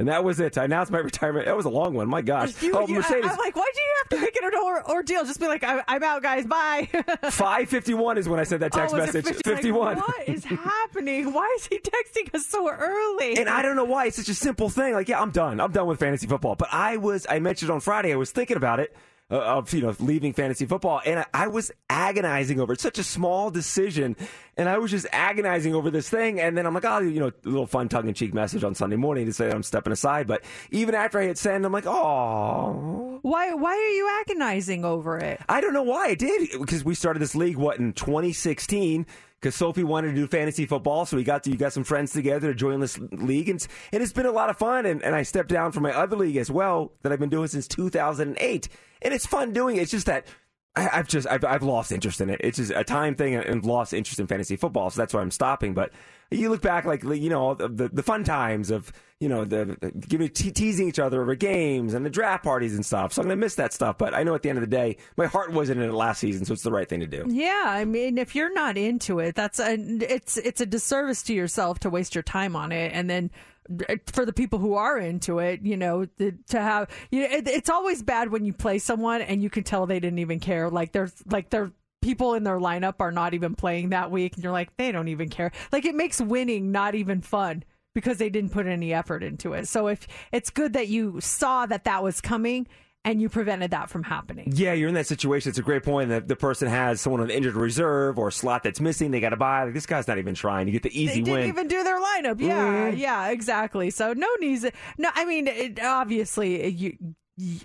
And that was it. I announced my retirement. That was a long one. My gosh. You- oh, you- Mercedes. I'm like, why do you have to make it an or- ordeal? Just be like, I- I'm out, guys. Bye. 551 is when I sent that text Oh, message. 50? Like, 51. what is happening? Why is he texting us so early? And I don't know why. It's such a simple thing. Like, yeah, I'm done. I'm done with fantasy football. But I was, I mentioned on Friday, I was thinking about it. Uh, of you know leaving fantasy football and I, I was agonizing over it. such a small decision and I was just agonizing over this thing and then I'm like oh you know a little fun tongue-in-cheek message on Sunday morning to say I'm stepping aside but even after I hit send I'm like oh Why? Why are you agonizing over it? I don't know why I did because we started this league what in 2016 because Sophie wanted to do fantasy football, so we got to you got some friends together to join this league, and, and it's been a lot of fun. And, and I stepped down from my other league as well that I've been doing since 2008, and it's fun doing it. It's just that I, I've just I've, I've lost interest in it. It's just a time thing and lost interest in fantasy football, so that's why I'm stopping. But you look back, like you know, the the fun times of you know the, the giving te- teasing each other over games and the draft parties and stuff. So I'm gonna miss that stuff. But I know at the end of the day, my heart wasn't in it last season, so it's the right thing to do. Yeah, I mean, if you're not into it, that's a it's it's a disservice to yourself to waste your time on it, and then for the people who are into it, you know, to to have you know, it, it's always bad when you play someone and you can tell they didn't even care. Like there's like they're people in their lineup are not even playing that week and you're like they don't even care like it makes winning not even fun because they didn't put any effort into it so if it's good that you saw that that was coming and you prevented that from happening Yeah, you're in that situation. It's a great point that the person has someone on the injured reserve or a slot that's missing. They got to buy. Like, this guy's not even trying. to get the easy they didn't win. even do their lineup. Yeah, Mhm. yeah, exactly. So no needs. No, I mean, it, obviously, you.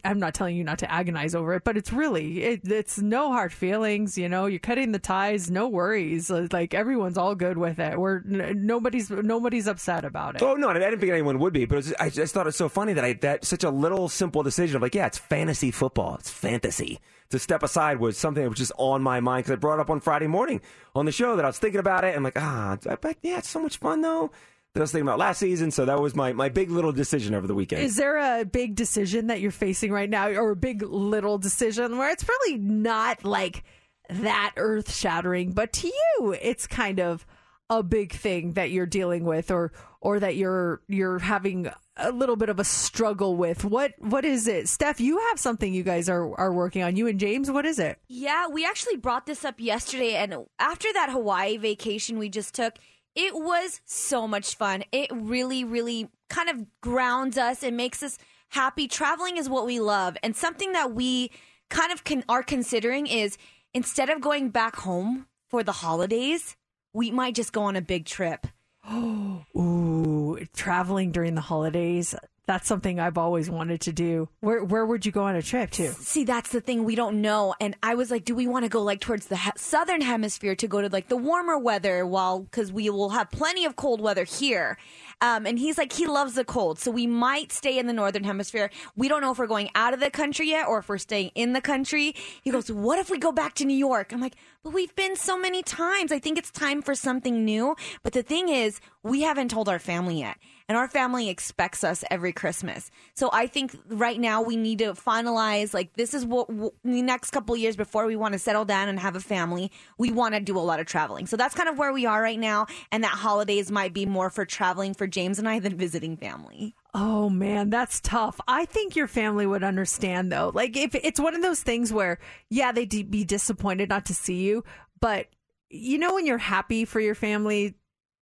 I'm not telling you not to agonize over it, but it's really it, it's no hard feelings. You know, you're cutting the ties, no worries. Like everyone's all good with it. We're n- nobody's nobody's upset about it. Oh no, I didn't think anyone would be, but was, I just thought it's so funny that I that such a little simple decision of like, yeah, it's fantasy football, it's fantasy. To step aside was something that was just on my mind because I brought it up on Friday morning on the show that I was thinking about it. I'm like, ah, but yeah, it's so much fun though. That I was thinking about last season, so that was my my big little decision over the weekend. Is there a big decision that you're facing right now, or a big little decision where it's really not like that earth shattering, but to you, it's kind of a big thing that you're dealing with, or or that you're you're having a little bit of a struggle with? What what is it, Steph? You have something you guys are are working on. You and James, what is it? Yeah, we actually brought this up yesterday, and after that Hawaii vacation we just took, it was so much fun. It really, really kind of grounds us and makes us happy. Traveling is what we love, and something that we kind of can, are considering is instead of going back home for the holidays, we might just go on a big trip. Ooh, traveling during the holidays. That's something I've always wanted to do. Where where would you go on a trip to? See, that's the thing we don't know. And I was like, do we want to go like towards the he- southern hemisphere to go to like the warmer weather while because we will have plenty of cold weather here. Um, and he's like, he loves the cold, so we might stay in the northern hemisphere. We don't know if we're going out of the country yet or if we're staying in the country. He goes, what if we go back to New York? I'm like, but we've been so many times. I think it's time for something new. But the thing is, we haven't told our family yet. And our family expects us every Christmas. So I think right now we need to finalize like this is what the next couple years before we want to settle down and have a family. We want to do a lot of traveling. So that's kind of where we are right now. And that holidays might be more for traveling for James and I than visiting family. Oh man, that's tough. I think your family would understand though. Like if it's one of those things where yeah, they'd be disappointed not to see you, but you know when you're happy for your family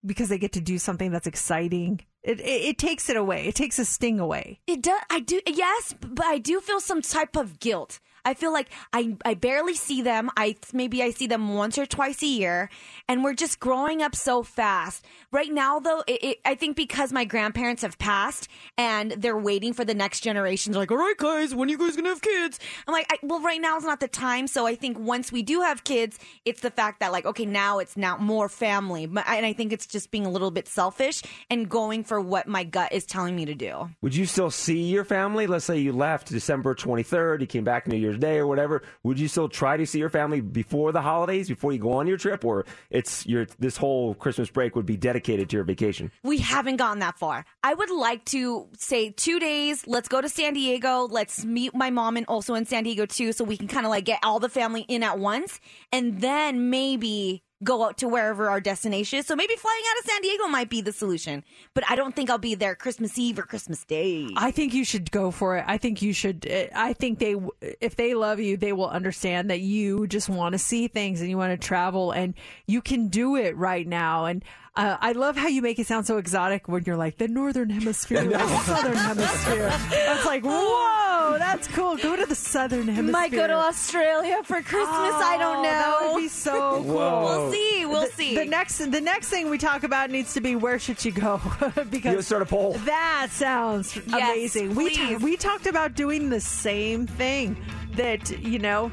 because they get to do something that's exciting, it it, it takes it away. It takes a sting away. It does. I do. Yes, but I do feel some type of guilt. I feel like I, I barely see them. I maybe I see them once or twice a year, and we're just growing up so fast. Right now, though, it, it, I think because my grandparents have passed and they're waiting for the next generations. Like, all right, guys, when are you guys gonna have kids? I'm like, I, well, right now is not the time. So I think once we do have kids, it's the fact that like, okay, now it's now more family, and I think it's just being a little bit selfish and going for what my gut is telling me to do. Would you still see your family? Let's say you left December 23rd, you came back New Year's Day or whatever. Would you still try to see your family before the holidays, before you go on your trip, or it's your this whole Christmas break would be dedicated to your vacation? We haven't gotten that far. I would like to say two days. Let's go to San Diego. Let's meet my mom and also in San Diego too, so we can kind of like get all the family in at once, and then maybe go out to wherever our destination is. So maybe flying out of San Diego might be the solution. But I don't think I'll be there Christmas Eve or Christmas Day. I think you should go for it. I think you should. eh, I think they, if they love you, they will understand that you just want to see things and you want to travel, and you can do it right now. And uh, I love how you make it sound so exotic when you're like the northern hemisphere, the southern hemisphere. It's like whoa, that's cool. Go to the southern hemisphere. Might go to Australia for Christmas. I don't Oh, know. That would be so cool. Whoa. We'll see. We'll the, see. The next, the next thing we talk about needs to be where should you go because You start a poll. that sounds amazing. We ta- please. we talked about doing the same thing. That you know,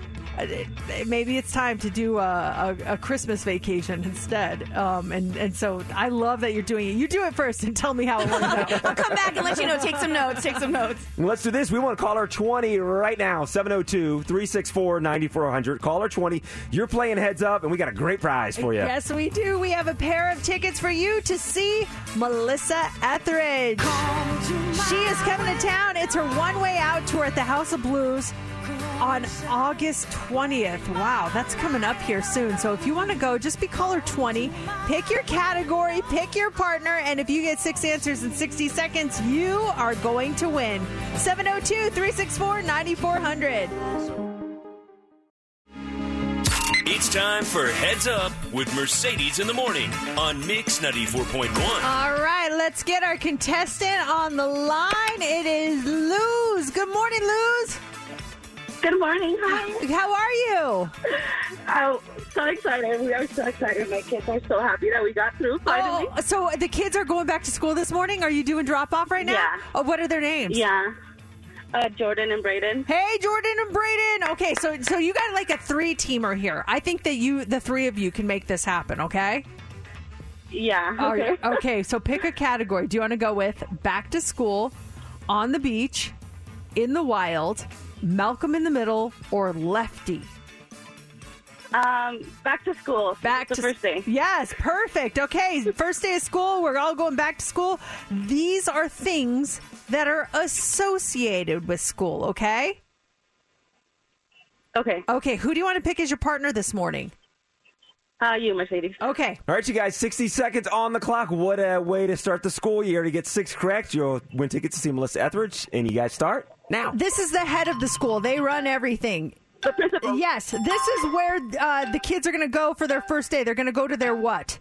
maybe it's time to do a, a, a Christmas vacation instead. Um, and and so I love that you're doing it. You do it first and tell me how it worked out. I'll come back and let you know. Take some notes. Take some notes. Let's do this. We want to call her 20 right now. 702 364 9400. Call her 20. You're playing heads up, and we got a great prize for you. Yes, we do. We have a pair of tickets for you to see Melissa Etheridge. She is coming to town. It's her one way out tour at the House of Blues on August 20th. Wow, that's coming up here soon. So if you want to go, just be caller 20. Pick your category, pick your partner, and if you get six answers in 60 seconds, you are going to win. 702 364 9400. It's time for Heads Up with Mercedes in the Morning on Mix 94.1. All right, let's get our contestant on the line. It is Luz. Good morning, Luz. Good morning. Hi. How are you? Oh, so excited. We are so excited. My kids are so happy that we got through finally. Oh, so the kids are going back to school this morning? Are you doing drop off right now? Yeah. Oh, what are their names? Yeah. Uh, Jordan and Braden. Hey, Jordan and Braden. Okay, so so you got like a three teamer here. I think that you, the three of you, can make this happen. Okay. Yeah. Okay. right, okay, so pick a category. Do you want to go with back to school, on the beach, in the wild, Malcolm in the middle, or lefty? Um, back to school. Back the to first day. Yes, perfect. Okay, first day of school. We're all going back to school. These are things that are associated with school. Okay. Okay. Okay. Who do you want to pick as your partner this morning? Uh, you, Mercedes. Okay. All right, you guys, 60 seconds on the clock. What a way to start the school year. To get six correct, you'll win tickets to see Melissa Etheridge. And you guys start now. This is the head of the school. They run everything. The principal. Yes, this is where uh, the kids are going to go for their first day. They're going to go to their what?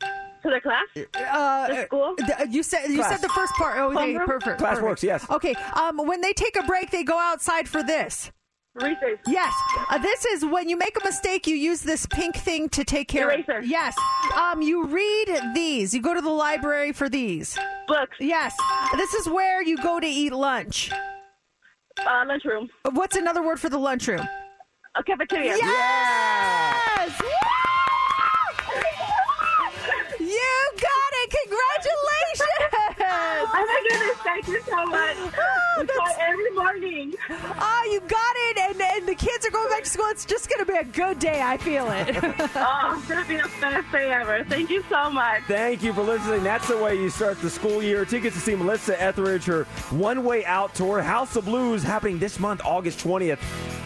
To the class. Uh, The school? th- you said you Class. said the first part. Oh, okay, Homeroom? perfect. Class perfect. works, yes. Okay. Um, when they take a break, they go outside for this. Recess. Yes, uh, this is when you make a mistake. You use this pink thing to take care Eraser. of. Yes. Um, you read these. You go to the library for these. Books. Yes. This is where you go to eat lunch. Uh, lunchroom. What's another word for the lunchroom? A cafeteria. Yes. Woo! Oh my goodness! Thank you so much. Oh, we try every morning. Oh, you got it. And, and the kids are going back to school. It's just going to be a good day. I feel it. Oh, it's gonna be the best day ever. Thank you so much. Thank you for listening. That's the way you start the school year. Tickets to see Melissa Etheridge, her one way out tour, House of Blues, happening this month, August 20th.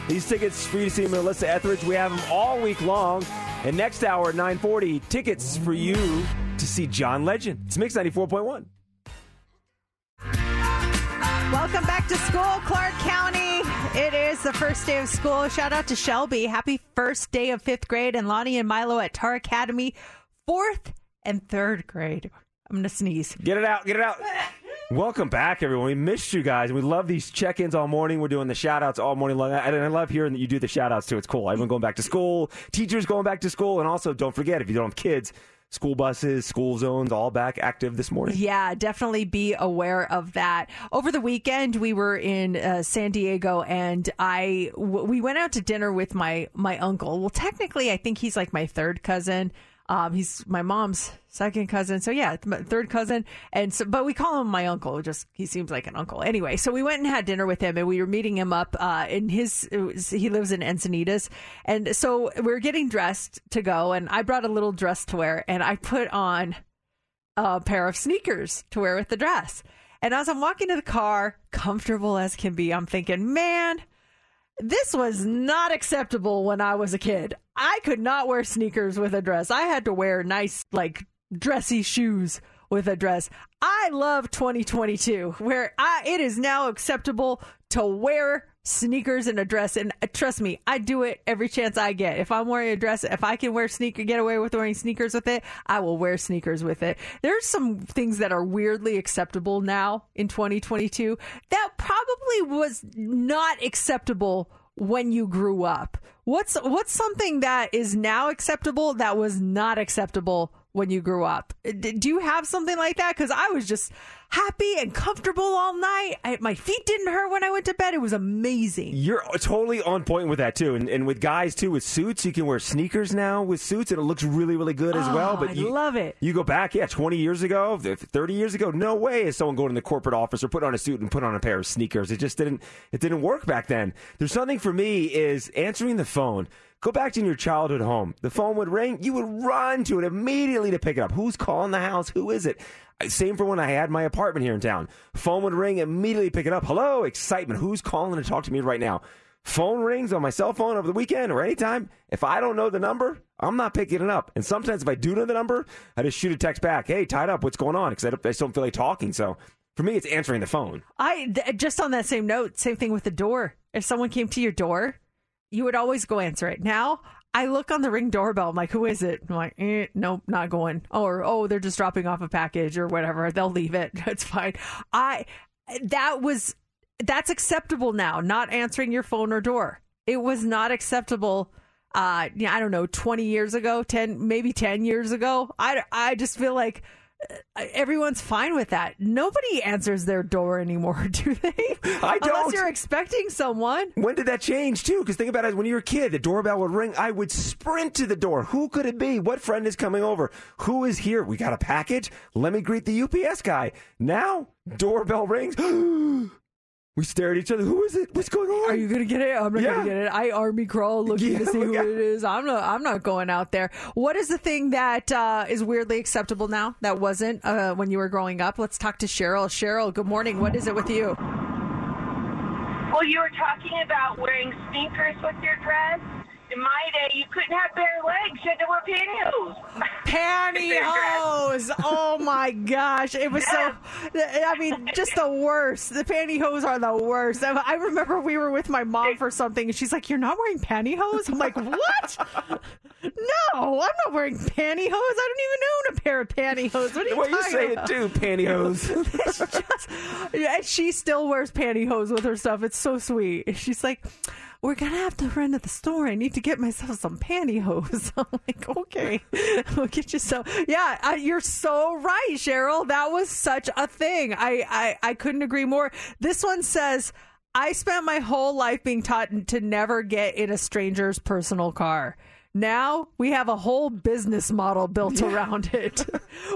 These tickets for you to see Melissa Etheridge, we have them all week long. And next hour at 940, tickets for you to see John Legend. It's Mix 94.1. Welcome back to school, Clark County. It is the first day of school. Shout out to Shelby. Happy first day of fifth grade. And Lonnie and Milo at Tar Academy, fourth and third grade. I'm going to sneeze. Get it out, get it out. Welcome back, everyone. We missed you guys. We love these check ins all morning. We're doing the shout outs all morning long. And I love hearing that you do the shout outs too. It's cool. Everyone going back to school, teachers going back to school. And also, don't forget, if you don't have kids, school buses, school zones, all back active this morning. Yeah, definitely be aware of that. Over the weekend, we were in uh, San Diego, and I w- we went out to dinner with my my uncle. Well, technically, I think he's like my third cousin. Um, he's my mom's second cousin. So yeah, third cousin. And so, but we call him my uncle. Just he seems like an uncle. Anyway, so we went and had dinner with him, and we were meeting him up uh, in his. was- He lives in Encinitas, and so we are getting dressed to go. And I brought a little dress to wear, and I put on a pair of sneakers to wear with the dress. And as I'm walking to the car, comfortable as can be, I'm thinking, man, this was not acceptable when I was a kid. I could not wear sneakers with a dress. I had to wear nice, like, dressy shoes with a dress. I love 2022, where I, it is now acceptable to wear sneakers and a dress. And uh, trust me, I do it every chance I get. If I'm wearing a dress, if I can wear sneaker, get away with wearing sneakers with it, I will wear sneakers with it. There's some things that are weirdly acceptable now in 2022 that probably was not acceptable when you grew up. What's what's something that is now acceptable that was not acceptable when you grew up? Do you have something like that? Because I was just happy and comfortable all night. I, my feet didn't hurt when I went to bed. It was amazing. You're totally on point with that too, and, and with guys too with suits. You can wear sneakers now with suits, and it looks really, really good as Oh, well. But I you, love it. You go back, yeah, 20 years ago, 30 years ago. No way is someone going to the corporate office or put on a suit and put on a pair of sneakers. It just didn't. It didn't work back then. There's something for me is answering the phone. Go back to your childhood home. The phone would ring. You would run to it immediately to pick it up. Who's calling the house? Who is it? Same for when I had my apartment here in town. Phone would ring, immediately pick it up. Hello, excitement. Who's calling to talk to me right now? Phone rings on my cell phone over the weekend or anytime. If I don't know the number, I'm not picking it up. And sometimes if I do know the number, I just shoot a text back. Hey, tied up. What's going on? Because I, I just don't feel like talking. So for me, it's answering the phone. I th- just on that same note, same thing with the door. If someone came to your door, you would always go answer it. Now I look on the ring doorbell. I'm like, who is it? I'm like, eh, nope, not going. Or oh, they're just dropping off a package or whatever. They'll leave it. It's fine. I that was that's acceptable now. Not answering your phone or door. It was not acceptable. Uh, I don't know, 20 years ago, 10, maybe 10 years ago. I, I just feel like everyone's fine with that. Nobody answers their door anymore, do they? I don't. Unless you're expecting someone. When did that change too? Because think about it, when you were a kid, the doorbell would ring. I would sprint to the door. Who could it be? What friend is coming over? Who is here? We got a package. Let me greet the UPS guy. Now, doorbell rings. we stare at each other. Who is it? What's going on? Are you gonna get it? I'm not Yeah. gonna get it. I army crawl looking Yeah, to see who look it is. I'm not. I'm not going out there. What is the thing that uh, is weirdly acceptable now that wasn't uh, when you were growing up? Let's talk to Cheryl. Cheryl, good morning. What is it with you? Well, you were talking about wearing sneakers with your dress. In my day, you couldn't have bare legs. You had to wear pantyhose. Pantyhose! Oh my gosh, it was so. I mean, just the worst. The pantyhose are the worst. I I remember we were with my mom for something, and she's like, "You're not wearing pantyhose?" I'm like, "What? No, I'm not wearing pantyhose. I don't even own a pair of pantyhose. What are you What you talking say it about?" too, pantyhose. it's just, yeah, and she still wears pantyhose with her stuff. It's so sweet. She's like, "We're gonna have to run to the store. I need to get myself some pantyhose." I'm like, "Okay, we'll get you some." Yeah, I, you're so right, Cheryl. That was such a thing. I, I I couldn't agree more. This one says. I spent my whole life being taught to never get in a stranger's personal car. Now we have a whole business model built around it.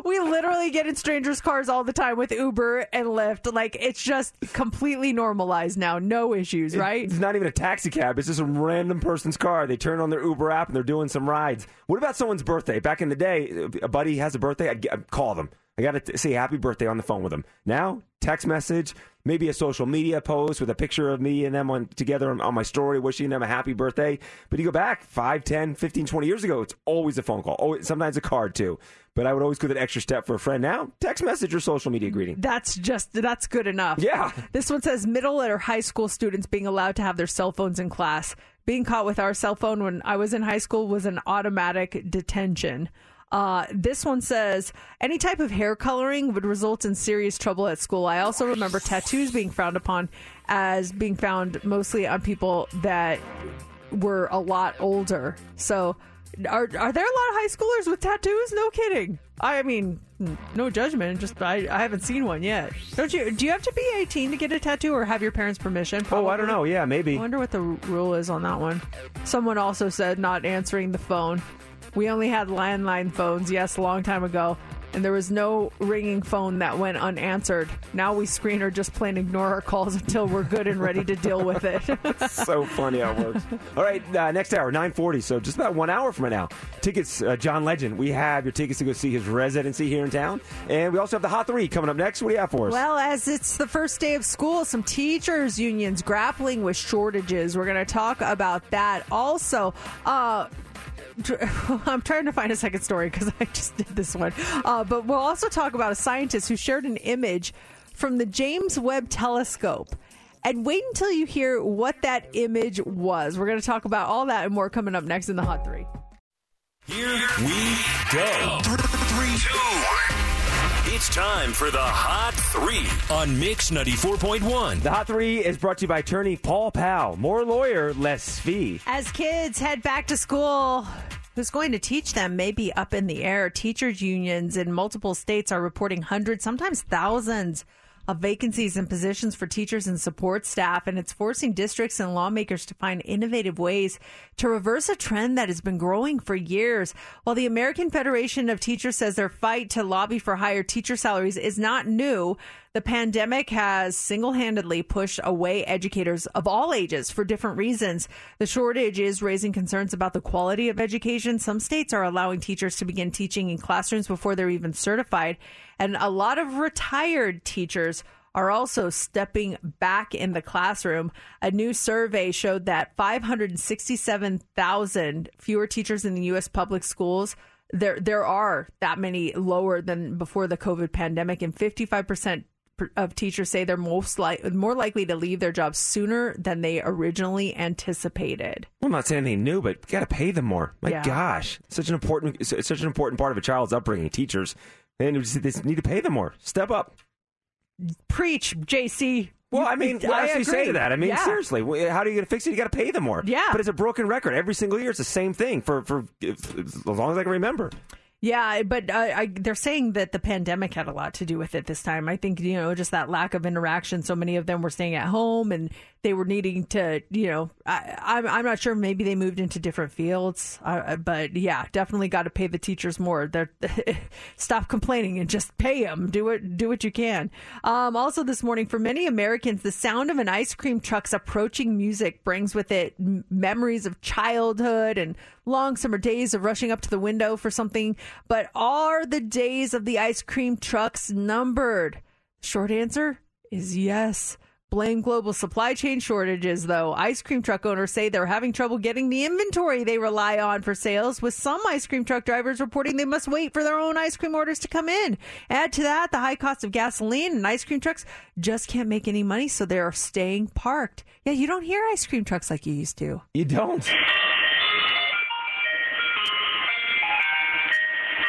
we literally get in strangers' cars all the time with Uber and Lyft. Like it's just completely normalized now. No issues, right? It's not even a taxi cab. It's just a random person's car. They turn on their Uber app and they're doing some rides. What about someone's birthday? Back in the day, a buddy has a birthday. I'd, I'd call them. I got to say happy birthday on the phone with them. Now, text message, maybe a social media post with a picture of me and them on together on, on my story, wishing them a happy birthday. But you go back 5, 10, 15, 20 years ago, it's always a phone call. Always, sometimes a card too. But I would always go that extra step for a friend. Now, text message or social media greeting. That's just that's good enough. Yeah. This one says middle or high school students being allowed to have their cell phones in class. Being caught with our cell phone when I was in high school was an automatic detention. Uh, this one says any type of hair coloring would result in serious trouble at school. I also remember tattoos being frowned upon as being found mostly on people that were a lot older. So, are are there a lot of high schoolers with tattoos? No kidding. I mean, no judgment. Just I, I haven't seen one yet. Don't you? Do you have to be eighteen to get a tattoo, or have your parents' permission? Oh, I don't know. Yeah, maybe. I wonder what the rule is on that one. Someone also said not answering the phone. We only had landline phones, yes, a long time ago, and there was no ringing phone that went unanswered. Now we screen or just plain ignore our calls until we're good and ready to deal with it. so funny how it works. All right, uh, next hour, 940, so just about one hour from now. Tickets, uh, John Legend. We have your tickets to go see his residency here in town. And we also have the Hot 3 coming up next. What do you have for us? Well, as it's the first day of school, some teachers' unions grappling with shortages. We're going to talk about that. Also, uh, I'm trying to find a second story because I just did this one. Uh, but we'll also talk about a scientist who shared an image from the James Webb Telescope. And wait until you hear what that image was. We're going to talk about all that and more coming up next in the Hot Three. Here we go. Three, two. It's time for the Hot Three on Mix 94.1. The Hot Three is brought to you by attorney Paul Powell. More lawyer, less fee. As kids head back to school, who's going to teach them may be up in the air. Teachers' unions in multiple states are reporting hundreds, sometimes thousands of vacancies and positions for teachers and support staff, and it's forcing districts and lawmakers to find innovative ways to reverse a trend that has been growing for years. While the American Federation of Teachers says their fight to lobby for higher teacher salaries is not new, the pandemic has single handedly pushed away educators of all ages for different reasons. The shortage is raising concerns about the quality of education. Some states are allowing teachers to begin teaching in classrooms before they're even certified. And a lot of retired teachers are also stepping back in the classroom. A new survey showed that 567,000 fewer teachers in the U.S. public schools. There, there are that many lower than before the COVID pandemic, and 55% of teachers say they're most like more likely to leave their jobs sooner than they originally anticipated. Well, I'm not saying anything new, but you got to pay them more. My Yeah. gosh, such an important, such an important part of a child's upbringing. Teachers, and they need to pay them more. Step up. Preach, JC. Well, I mean, what I else do you say to that? I mean, Yeah. seriously, how are you going to fix it? You got to pay them more. Yeah. but it's a broken record. Every single year, it's the same thing for for as long as I can remember. Yeah, but uh, I, they're saying that the pandemic had a lot to do with it this time. I think you know just that lack of interaction. So many of them were staying at home, and they were needing to, you know, I, I'm I'm not sure. Maybe they moved into different fields, uh, but yeah, definitely got to pay the teachers more. They're stop complaining and just pay them. Do it. Do what you can. Um, also, this morning, for many Americans, the sound of an ice cream truck's approaching music brings with it memories of childhood and long summer days of rushing up to the window for something. But are the days of the ice cream trucks numbered? Short answer is yes. Blame global supply chain shortages, though. Ice cream truck owners say they're having trouble getting the inventory they rely on for sales, with some ice cream truck drivers reporting they must wait for their own ice cream orders to come in. Add to that the high cost of gasoline, and ice cream trucks just can't make any money, so they're staying parked. Yeah, you don't hear ice cream trucks like you used to. You don't.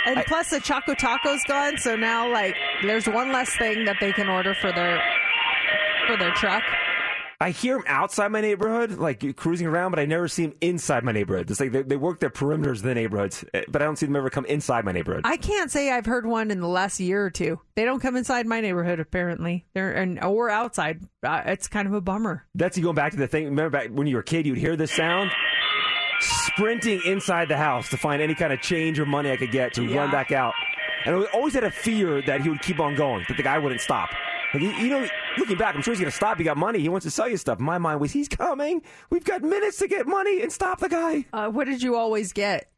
And plus, the Choco Taco's gone, so now like there's one less thing that they can order for their for their truck. I hear them outside my neighborhood, like cruising around, but I never see them inside my neighborhood. It's like they, they work their perimeters of the neighborhoods, eh, but I don't see them ever come inside my neighborhood. I can't say I've heard one in the last year or two. They don't come inside my neighborhood apparently. They're and or outside. Uh, it's kind of a bummer. That's you going back to the thing. Remember back when you were a kid, you'd hear this sound, sprinting inside the house to find any kind of change or money I could get to Yeah. run back out. And I always had a fear that he would keep on going, that the guy wouldn't stop. Like, you, you know, looking back, I'm sure he's going to stop. He got money. He wants to sell you stuff. My mind was, he's coming. We've got minutes to get money and stop the guy. Uh, what did you always get?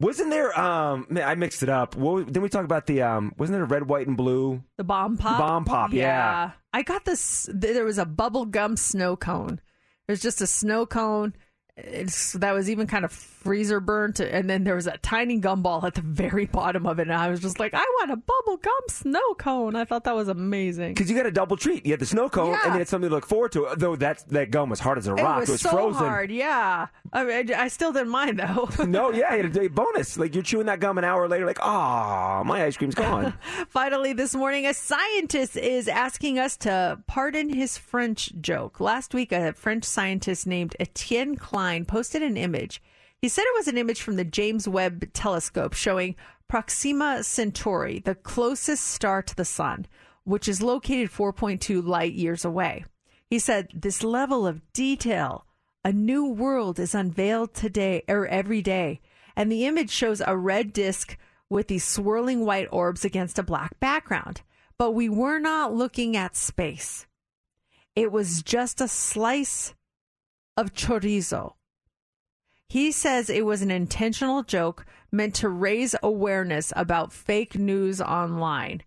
Wasn't there? Um, man, I mixed it up. What, didn't we talk about the? Um, wasn't there a red, white, and blue? The bomb pop. The bomb pop, yeah. I got this. There was a bubble gum snow cone. There's just a snow cone. It's, that was even kind of freezer burnt, and then there was a tiny gumball at the very bottom of it, and I was just like, "I want a bubble gum snow cone." I thought that was amazing. Because you got a double treat. You had the snow cone, Yeah. and then it's something to look forward to. Though that that gum was hard as a It rock. was, it was so frozen. hard, yeah. I, mean, I still didn't mind though. no, yeah, you had a bonus. Like you're chewing that gum an hour later, like, ah, my ice cream's gone. Finally, this morning, a scientist is asking us to pardon his French joke. Last week, a French scientist named Etienne Klein posted an image. He said it was an image from the James Webb telescope showing Proxima Centauri, the closest star to the sun, which is located 4.2 light years away. He said, This level of detail, a new world is unveiled today or every day. And the image shows a red disk with these swirling white orbs against a black background. But we were not looking at space. It was just a slice of chorizo. He says it was an intentional joke meant to raise awareness about fake news online,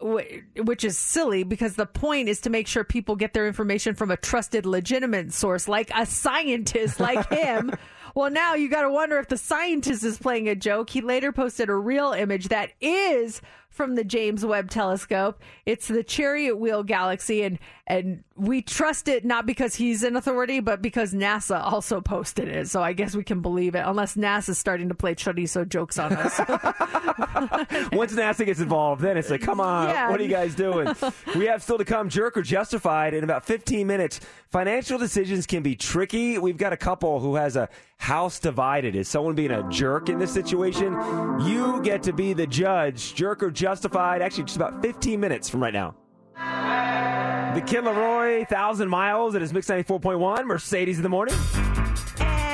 which is silly because the point is to make sure people get their information from a trusted, legitimate source like a scientist like him. Well, now you got to wonder if the scientist is playing a joke. He later posted a real image that is from the James Webb Telescope. It's the Cartwheel Galaxy, and and we trust it not because he's an authority, but because NASA also posted it. So I guess we can believe it, unless NASA's starting to play chorizo jokes on us. Once NASA gets involved, then it's like, come on, Yeah. what are you guys doing? we have still to come jerk or justified in about 15 minutes. Financial decisions can be tricky. We've got a couple who has a house divided. Is someone being a jerk in this situation? You get to be the judge. Jerk or justified, actually, just about 15 minutes from right now. The Kid LAROI, 1,000 miles at his Mix 94.1, Mercedes in the morning.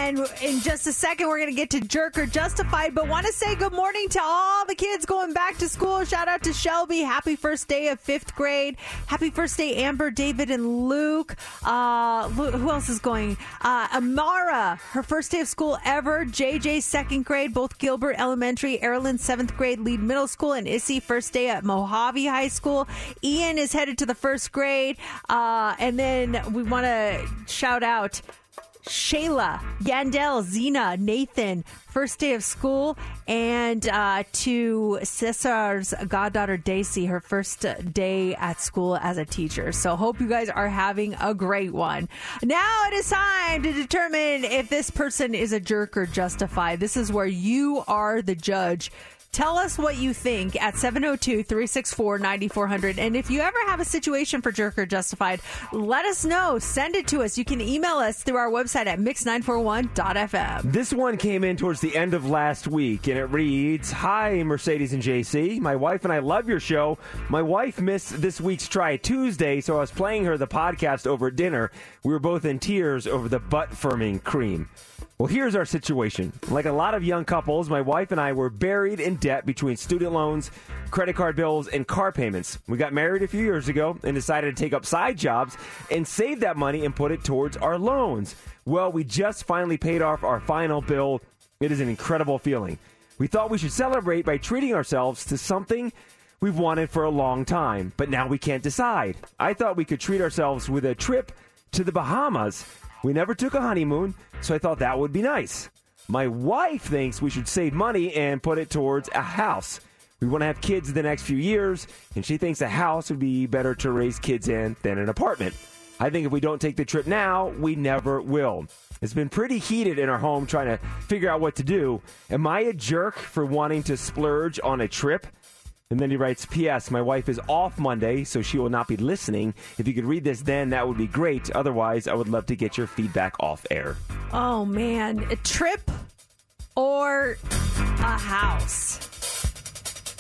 And in just a second, we're going to get to Jerk or Justified, but want to say good morning to all the kids going back to school. Shout out to Shelby. Happy first day of fifth grade. Happy first day, Amber, David, and Luke. Uh, who else is going? Uh, Amara, her first day of school ever. JJ, second grade, both Gilbert Elementary. Erilyn, seventh grade, Lied Middle School. And Issy, first day at Mojave High School. Ian is headed to the first grade. Uh, and then we want to shout out. Shayla, Yandel, Zena, Nathan, first day of school, and uh, to Cesar's goddaughter Daisy, her first day at school as a teacher. So hope you guys are having a great one. Now it is time to determine if this person is a jerk or justified. This is where you are the judge. Tell us what you think at 702 364 9400. And if you ever have a situation for Jerk or Justified, let us know. Send it to us. You can email us through our website at mix941.fm. This one came in towards the end of last week, and it reads Hi, Mercedes and JC. My wife and I love your show. My wife missed this week's Try Tuesday, so I was playing her the podcast over dinner. We were both in tears over the butt firming cream. Well, here's our situation. Like a lot of young couples, my wife and I were buried in debt between student loans, credit card bills, and car payments. We got married a few years ago and decided to take up side jobs and save that money and put it towards our loans. Well, we just finally paid off our final bill. It is an incredible feeling. We thought we should celebrate by treating ourselves to something we've wanted for a long time, but now we can't decide. I thought we could treat ourselves with a trip to the Bahamas. We never took a honeymoon, so I thought that would be nice. My wife thinks we should save money and put it towards a house. We want to have kids in the next few years, and she thinks a house would be better to raise kids in than an apartment. I think if we don't take the trip now, we never will. It's been pretty heated in our home trying to figure out what to do. Am I a jerk for wanting to splurge on a trip? And then he writes, P.S. My wife is off Monday, so she will not be listening. If you could read this then, that would be great. Otherwise, I would love to get your feedback off air. Oh, man. A trip or a house?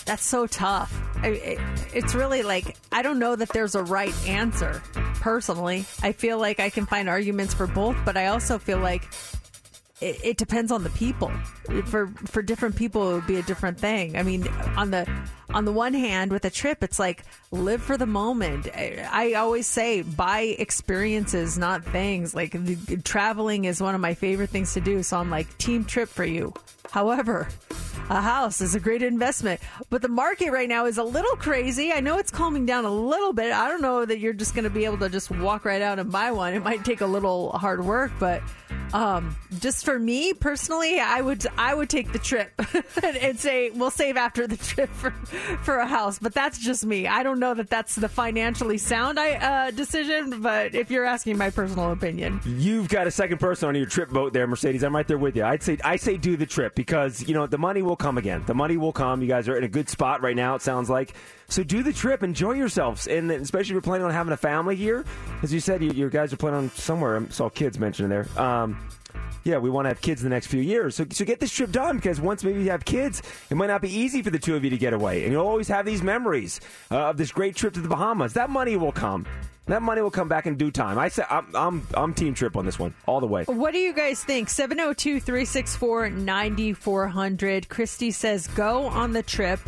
That's so tough. I, it, it's really like, I don't know that there's a right answer, personally. I feel like I can find arguments for both, but I also feel like it, depends on the people. For for different people, it would be a different thing. I mean, on the on the one hand, with a trip, it's like live for the moment. I, always say buy experiences, not things. Like the, traveling is one of my favorite things to do. So I'm like team trip for you. However, a house is a great investment, but the market right now is a little crazy. I know it's calming down a little bit. I don't know that you're just going to be able to just walk right out and buy one. It might take a little hard work, but um, just for me personally, I would I would take the trip and, and say we'll save after the trip for for a house. But that's just me. I don't know that that's the financially sound I, uh, decision. But if you're asking my personal opinion, You've got a second person on your trip boat there, Mercedes. I'm right there with you. I'd say I say do the trip because you know the money will come again. The money will come. You guys are in a good spot right now. It sounds like so. Do the trip, enjoy yourselves, and especially if you're planning on having a family here, as you said, you, you guys are planning on somewhere. I saw kids mentioned there. Um, yeah, we want to have kids in the next few years. So, so get this trip done because once maybe you have kids, it might not be easy for the two of you to get away. And you'll always have these memories uh, of this great trip to the Bahamas. That money will come. That money will come back in due time. I say I'm, I'm, I'm team trip on this one all the way. What do you guys think? 702 364 9400. Christy says, go on the trip.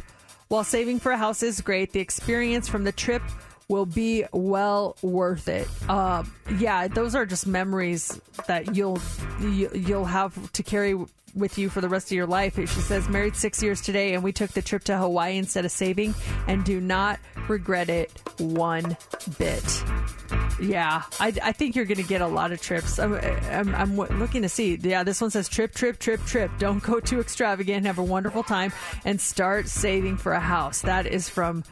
While saving for a house is great, the experience from the trip will be well worth it. Uh, yeah, those are just memories that you'll you, you'll have to carry with you for the rest of your life. She says, married six years today, and we took the trip to Hawaii instead of saving, and do not regret it one bit. Yeah, I, I think you're going to get a lot of trips. I'm, I'm, I'm looking to see. Yeah, this one says trip, trip, trip, trip. Don't go too extravagant. Have a wonderful time and start saving for a house. That is from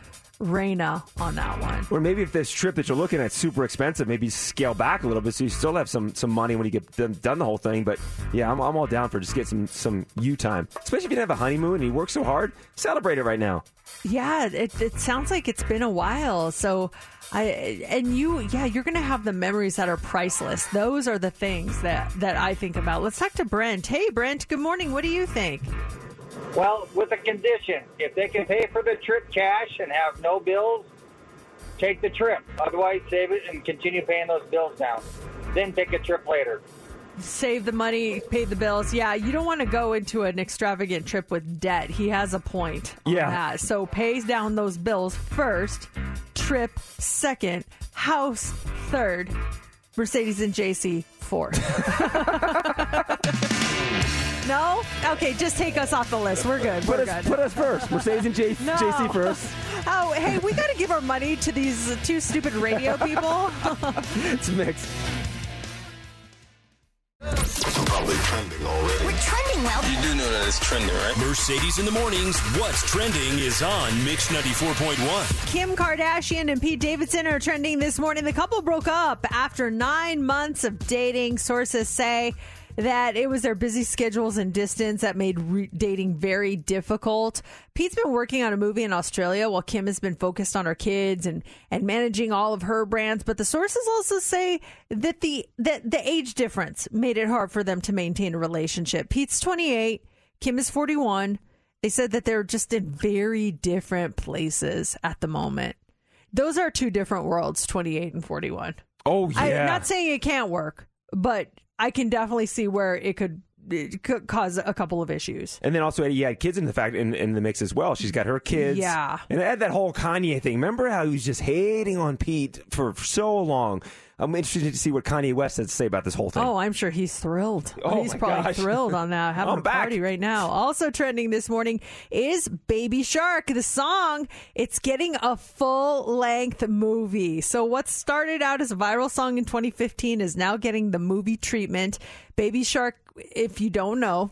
Raina on that one. Or maybe if this trip that you're looking at is super expensive, maybe scale back a little bit so you still have some some money when you get done, done the whole thing. But yeah, I'm, I'm all down for just get some some you time, especially if you have a honeymoon and you work so hard. Celebrate it right now. Yeah, it, it sounds like it's been a while. So I and you, yeah, you're going to have the memories that are priceless. Those are the things that that I think about. Let's talk to Brent. Hey, Brent. Good morning. What do you think? Well, with a condition. If they can pay for the trip cash and have no bills, take the trip. Otherwise, save it and continue paying those bills down. Then take a trip later. Save the money, pay the bills. Yeah, you don't want to go into an extravagant trip with debt. He has a point. on Yeah. that. So pays down those bills first, trip second, house third, Mercedes and JC fourth. no? Okay, just take us off the list. We're good. Put We're us, good. put us first. Mercedes and J- No. JC first. Oh, hey, we got to give our money to these two stupid radio people. it's mixed. Probably trending already. We're trending well. You do know that it's trending, right? Mercedes in the mornings. What's trending is on Mix 94.1. Kim Kardashian and Pete Davidson are trending this morning. The couple broke up after nine months of dating. Sources say that it was their busy schedules and distance that made re- dating very difficult. Pete's been working on a movie in Australia while Kim has been focused on her kids and, and managing all of her brands. But the sources also say that the that the age difference made it hard for them to maintain a relationship. Pete's 28, Kim is 41. They said that they're just in very different places at the moment. Those are two different worlds, 28 and 41. Oh, I'm yeah. not saying it can't work, but I can definitely see where it could, it could cause a couple of issues. And then also, you had kids in the fact in, in the mix as well. She's got her kids. Yeah. And I had that whole Kanye thing. Remember how he was just hating on Pete for so long? I'm interested to see what Kanye West has to say about this whole thing. Oh, I'm sure he's thrilled. Oh, he's probably gosh. thrilled on that, having I'm a back. party right now. Also trending this morning is Baby Shark, the song. It's getting a full length movie. So what started out as a viral song in 2015 is now getting the movie treatment. Baby Shark, if you don't know,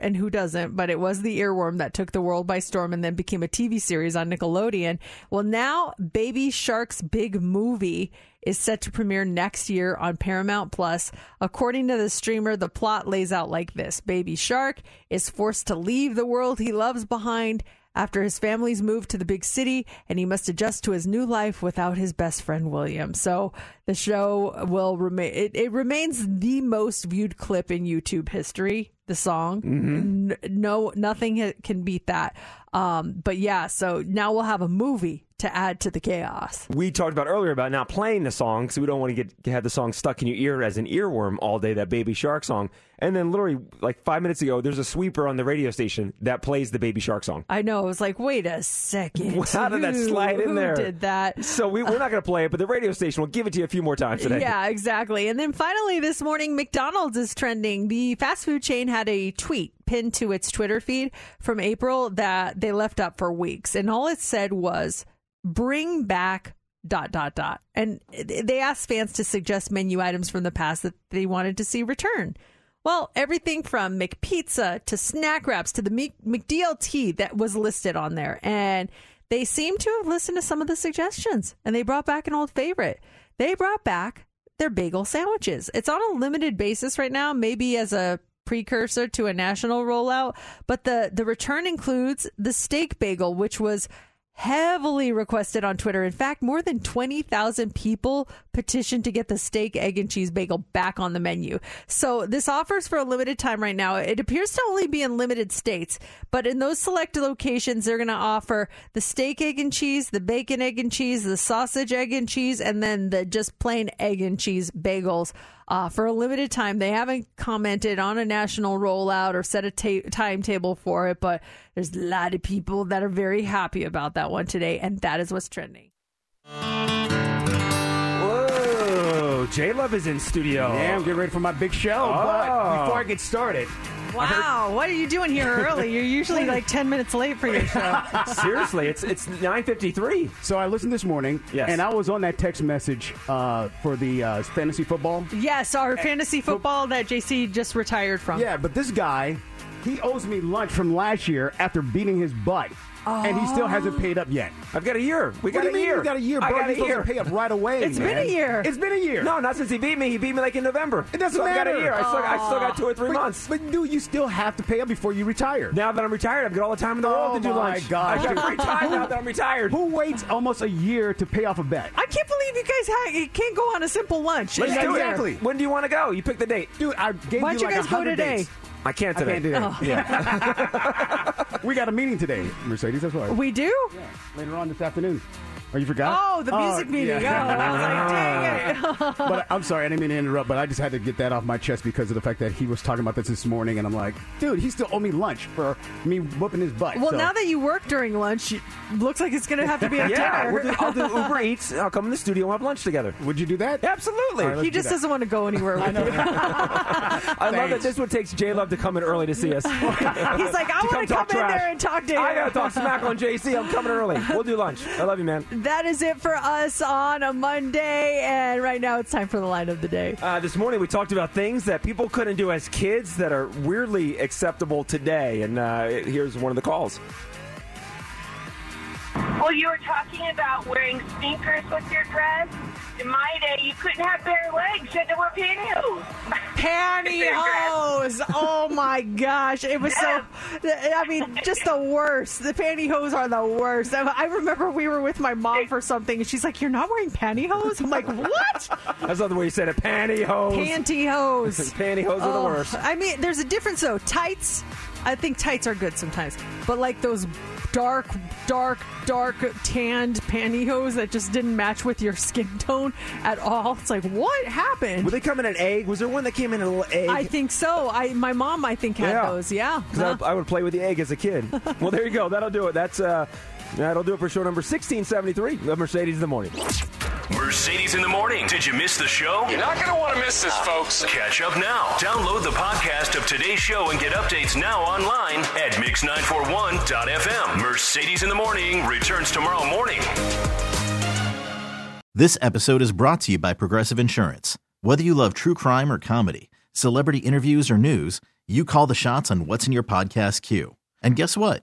and who doesn't, but it was the earworm that took the world by storm and then became a TV series on Nickelodeon. Well, now Baby Shark's big movie is set to premiere next year on Paramount Plus. According to the streamer, the plot lays out like this Baby Shark is forced to leave the world he loves behind after his family's moved to the big city and he must adjust to his new life without his best friend William. So the show will remain it, it remains the most viewed clip in YouTube history, the song. Mm-hmm. N- no nothing can beat that. Um but yeah, so now we'll have a movie to add to the chaos. we talked about earlier about not playing the song because we don't want to get have the song stuck in your ear as an earworm all day. That Baby Shark song, and then literally like five minutes ago, there's a sweeper on the radio station that plays the Baby Shark song. I know. I was like, wait a second. How did that slide in who there? did that? So we, we're not going to play it, but the radio station will give it to you a few more times today. Yeah, exactly. And then finally this morning, McDonald's is trending. The fast food chain had a tweet pinned to its Twitter feed from April that they left up for weeks. And all it said was, bring back dot dot dot. And they asked fans to suggest menu items from the past that they wanted to see return. Well everything from mcpizza to snack wraps to the mcdlt that was listed on there. And they seem to have listened to some of the suggestions and they brought back an old favorite. They brought back their bagel sandwiches. It's on a limited basis right now maybe as a precursor to a national rollout but the the return includes the steak bagel which was heavily requested on Twitter. In fact, more than 20,000 people petitioned to get the steak, egg, and cheese bagel back on the menu. So this offers for a limited time right now. It appears to only be in limited states, but in those select locations, they're going to offer the steak, egg, and cheese, the bacon, egg, and cheese, the sausage, egg, and cheese, and then the just plain egg and cheese bagels. Uh, for a limited time, they haven't commented on a national rollout or set a ta- timetable for it, but there's a lot of people that are very happy about that one today, and that is what's trending. Whoa, J Love is in studio. Yeah, I'm getting ready for my big show. Oh. But before I get started, Wow, what are you doing here early? You're usually like 10 minutes late for your show. Seriously, it's it's 9:53. So I listened this morning, Yes. and I was on that text message uh, for the uh, fantasy football. Yes, our fantasy football that JC just retired from. Yeah, but this guy, he owes me lunch from last year after beating his butt. And he still hasn't ah. paid up yet. I've got a year. We got what do a mean year. You got a year, I bro. got You're a year. to pay up right away. It's been a year. It's been a year. No, not since he beat me. He beat me like in November. It doesn't so matter. I've got a year. I still, I still got two or three But- months. But dude, you still have to pay up before you retire. Now that I'm retired, I've got all the time in the world Oh to do lunch. my lunch. gosh, I've got dude. free time now that I'm retired. Who waits almost a year to pay off a bet? I can't believe you guys ha- you can't go on a simple lunch. Let's in do year. it. When do you want to go? You pick the date. Dude, I gave Why you don't you like guys go 100 today? dates. I can't I today. can't do that. Oh. Yeah. we got a meeting today, Mercedes. That's why. We do? Later on this afternoon. Oh, you forgot? Oh, the oh, music meeting. yeah. Oh, I was like, dang it. but I'm sorry, I didn't mean to interrupt, but I just had to get that off my chest because of the fact that he was talking about this this morning, and I'm like, dude, he still owe me lunch for me whooping his butt. Well, so- now that you work during lunch, it looks like it's going to have to be a Yeah, dinner. we'll do, I'll do Uber Eats. I'll come in the studio and have lunch together. Would you do that? Absolutely. All right, let's he just that. doesn't want to go anywhere with you. I love that this one takes J Love to come in early to see us. He's like, I To want to come talk in trash. there and talk to you. I gotta talk smack on JC. I'm coming early. We'll do lunch. I love you, man. That is it for us on a Monday, and right now it's time for the line of the day. Uh, this morning we talked about things that people couldn't do as kids that are weirdly acceptable today, and uh, here's one of the calls. Well, you were talking about wearing sneakers with your dress. In my day, you couldn't have bare legs. You had to wear pantyhose. Pantyhose! Oh my gosh, it was so. I mean, just the worst. The pantyhose are the worst. I I remember we were with my mom for something, and she's like, "You're not wearing pantyhose?" I'm like, "What? That's not the way you said it. Pantyhose. Pantyhose? Pantyhose are the Oh, worst. I mean, there's a difference though. Tights, I think tights are good sometimes, but like those dark, dark, dark tanned pantyhose that just didn't match with your skin tone at all. It's like, what happened? Were they coming in an egg? Was there one that came in a little egg? I think so. I my mom, I think, had those. Yeah. 'Cause I, I would play with the egg as a kid. well, there you go. That'll do it. That's uh, that'll do it for show number 1673 of Mercedes in the Morning. Mercedes in the morning. Did you miss the show? You're not going to want to miss this, folks. Catch up now. Download the podcast of today's show and get updates now online at mix941.fm. Mercedes in the morning returns tomorrow morning. This episode is brought to you by Progressive Insurance. Whether you love true crime or comedy, celebrity interviews or news, you call the shots on what's in your podcast queue. And guess what?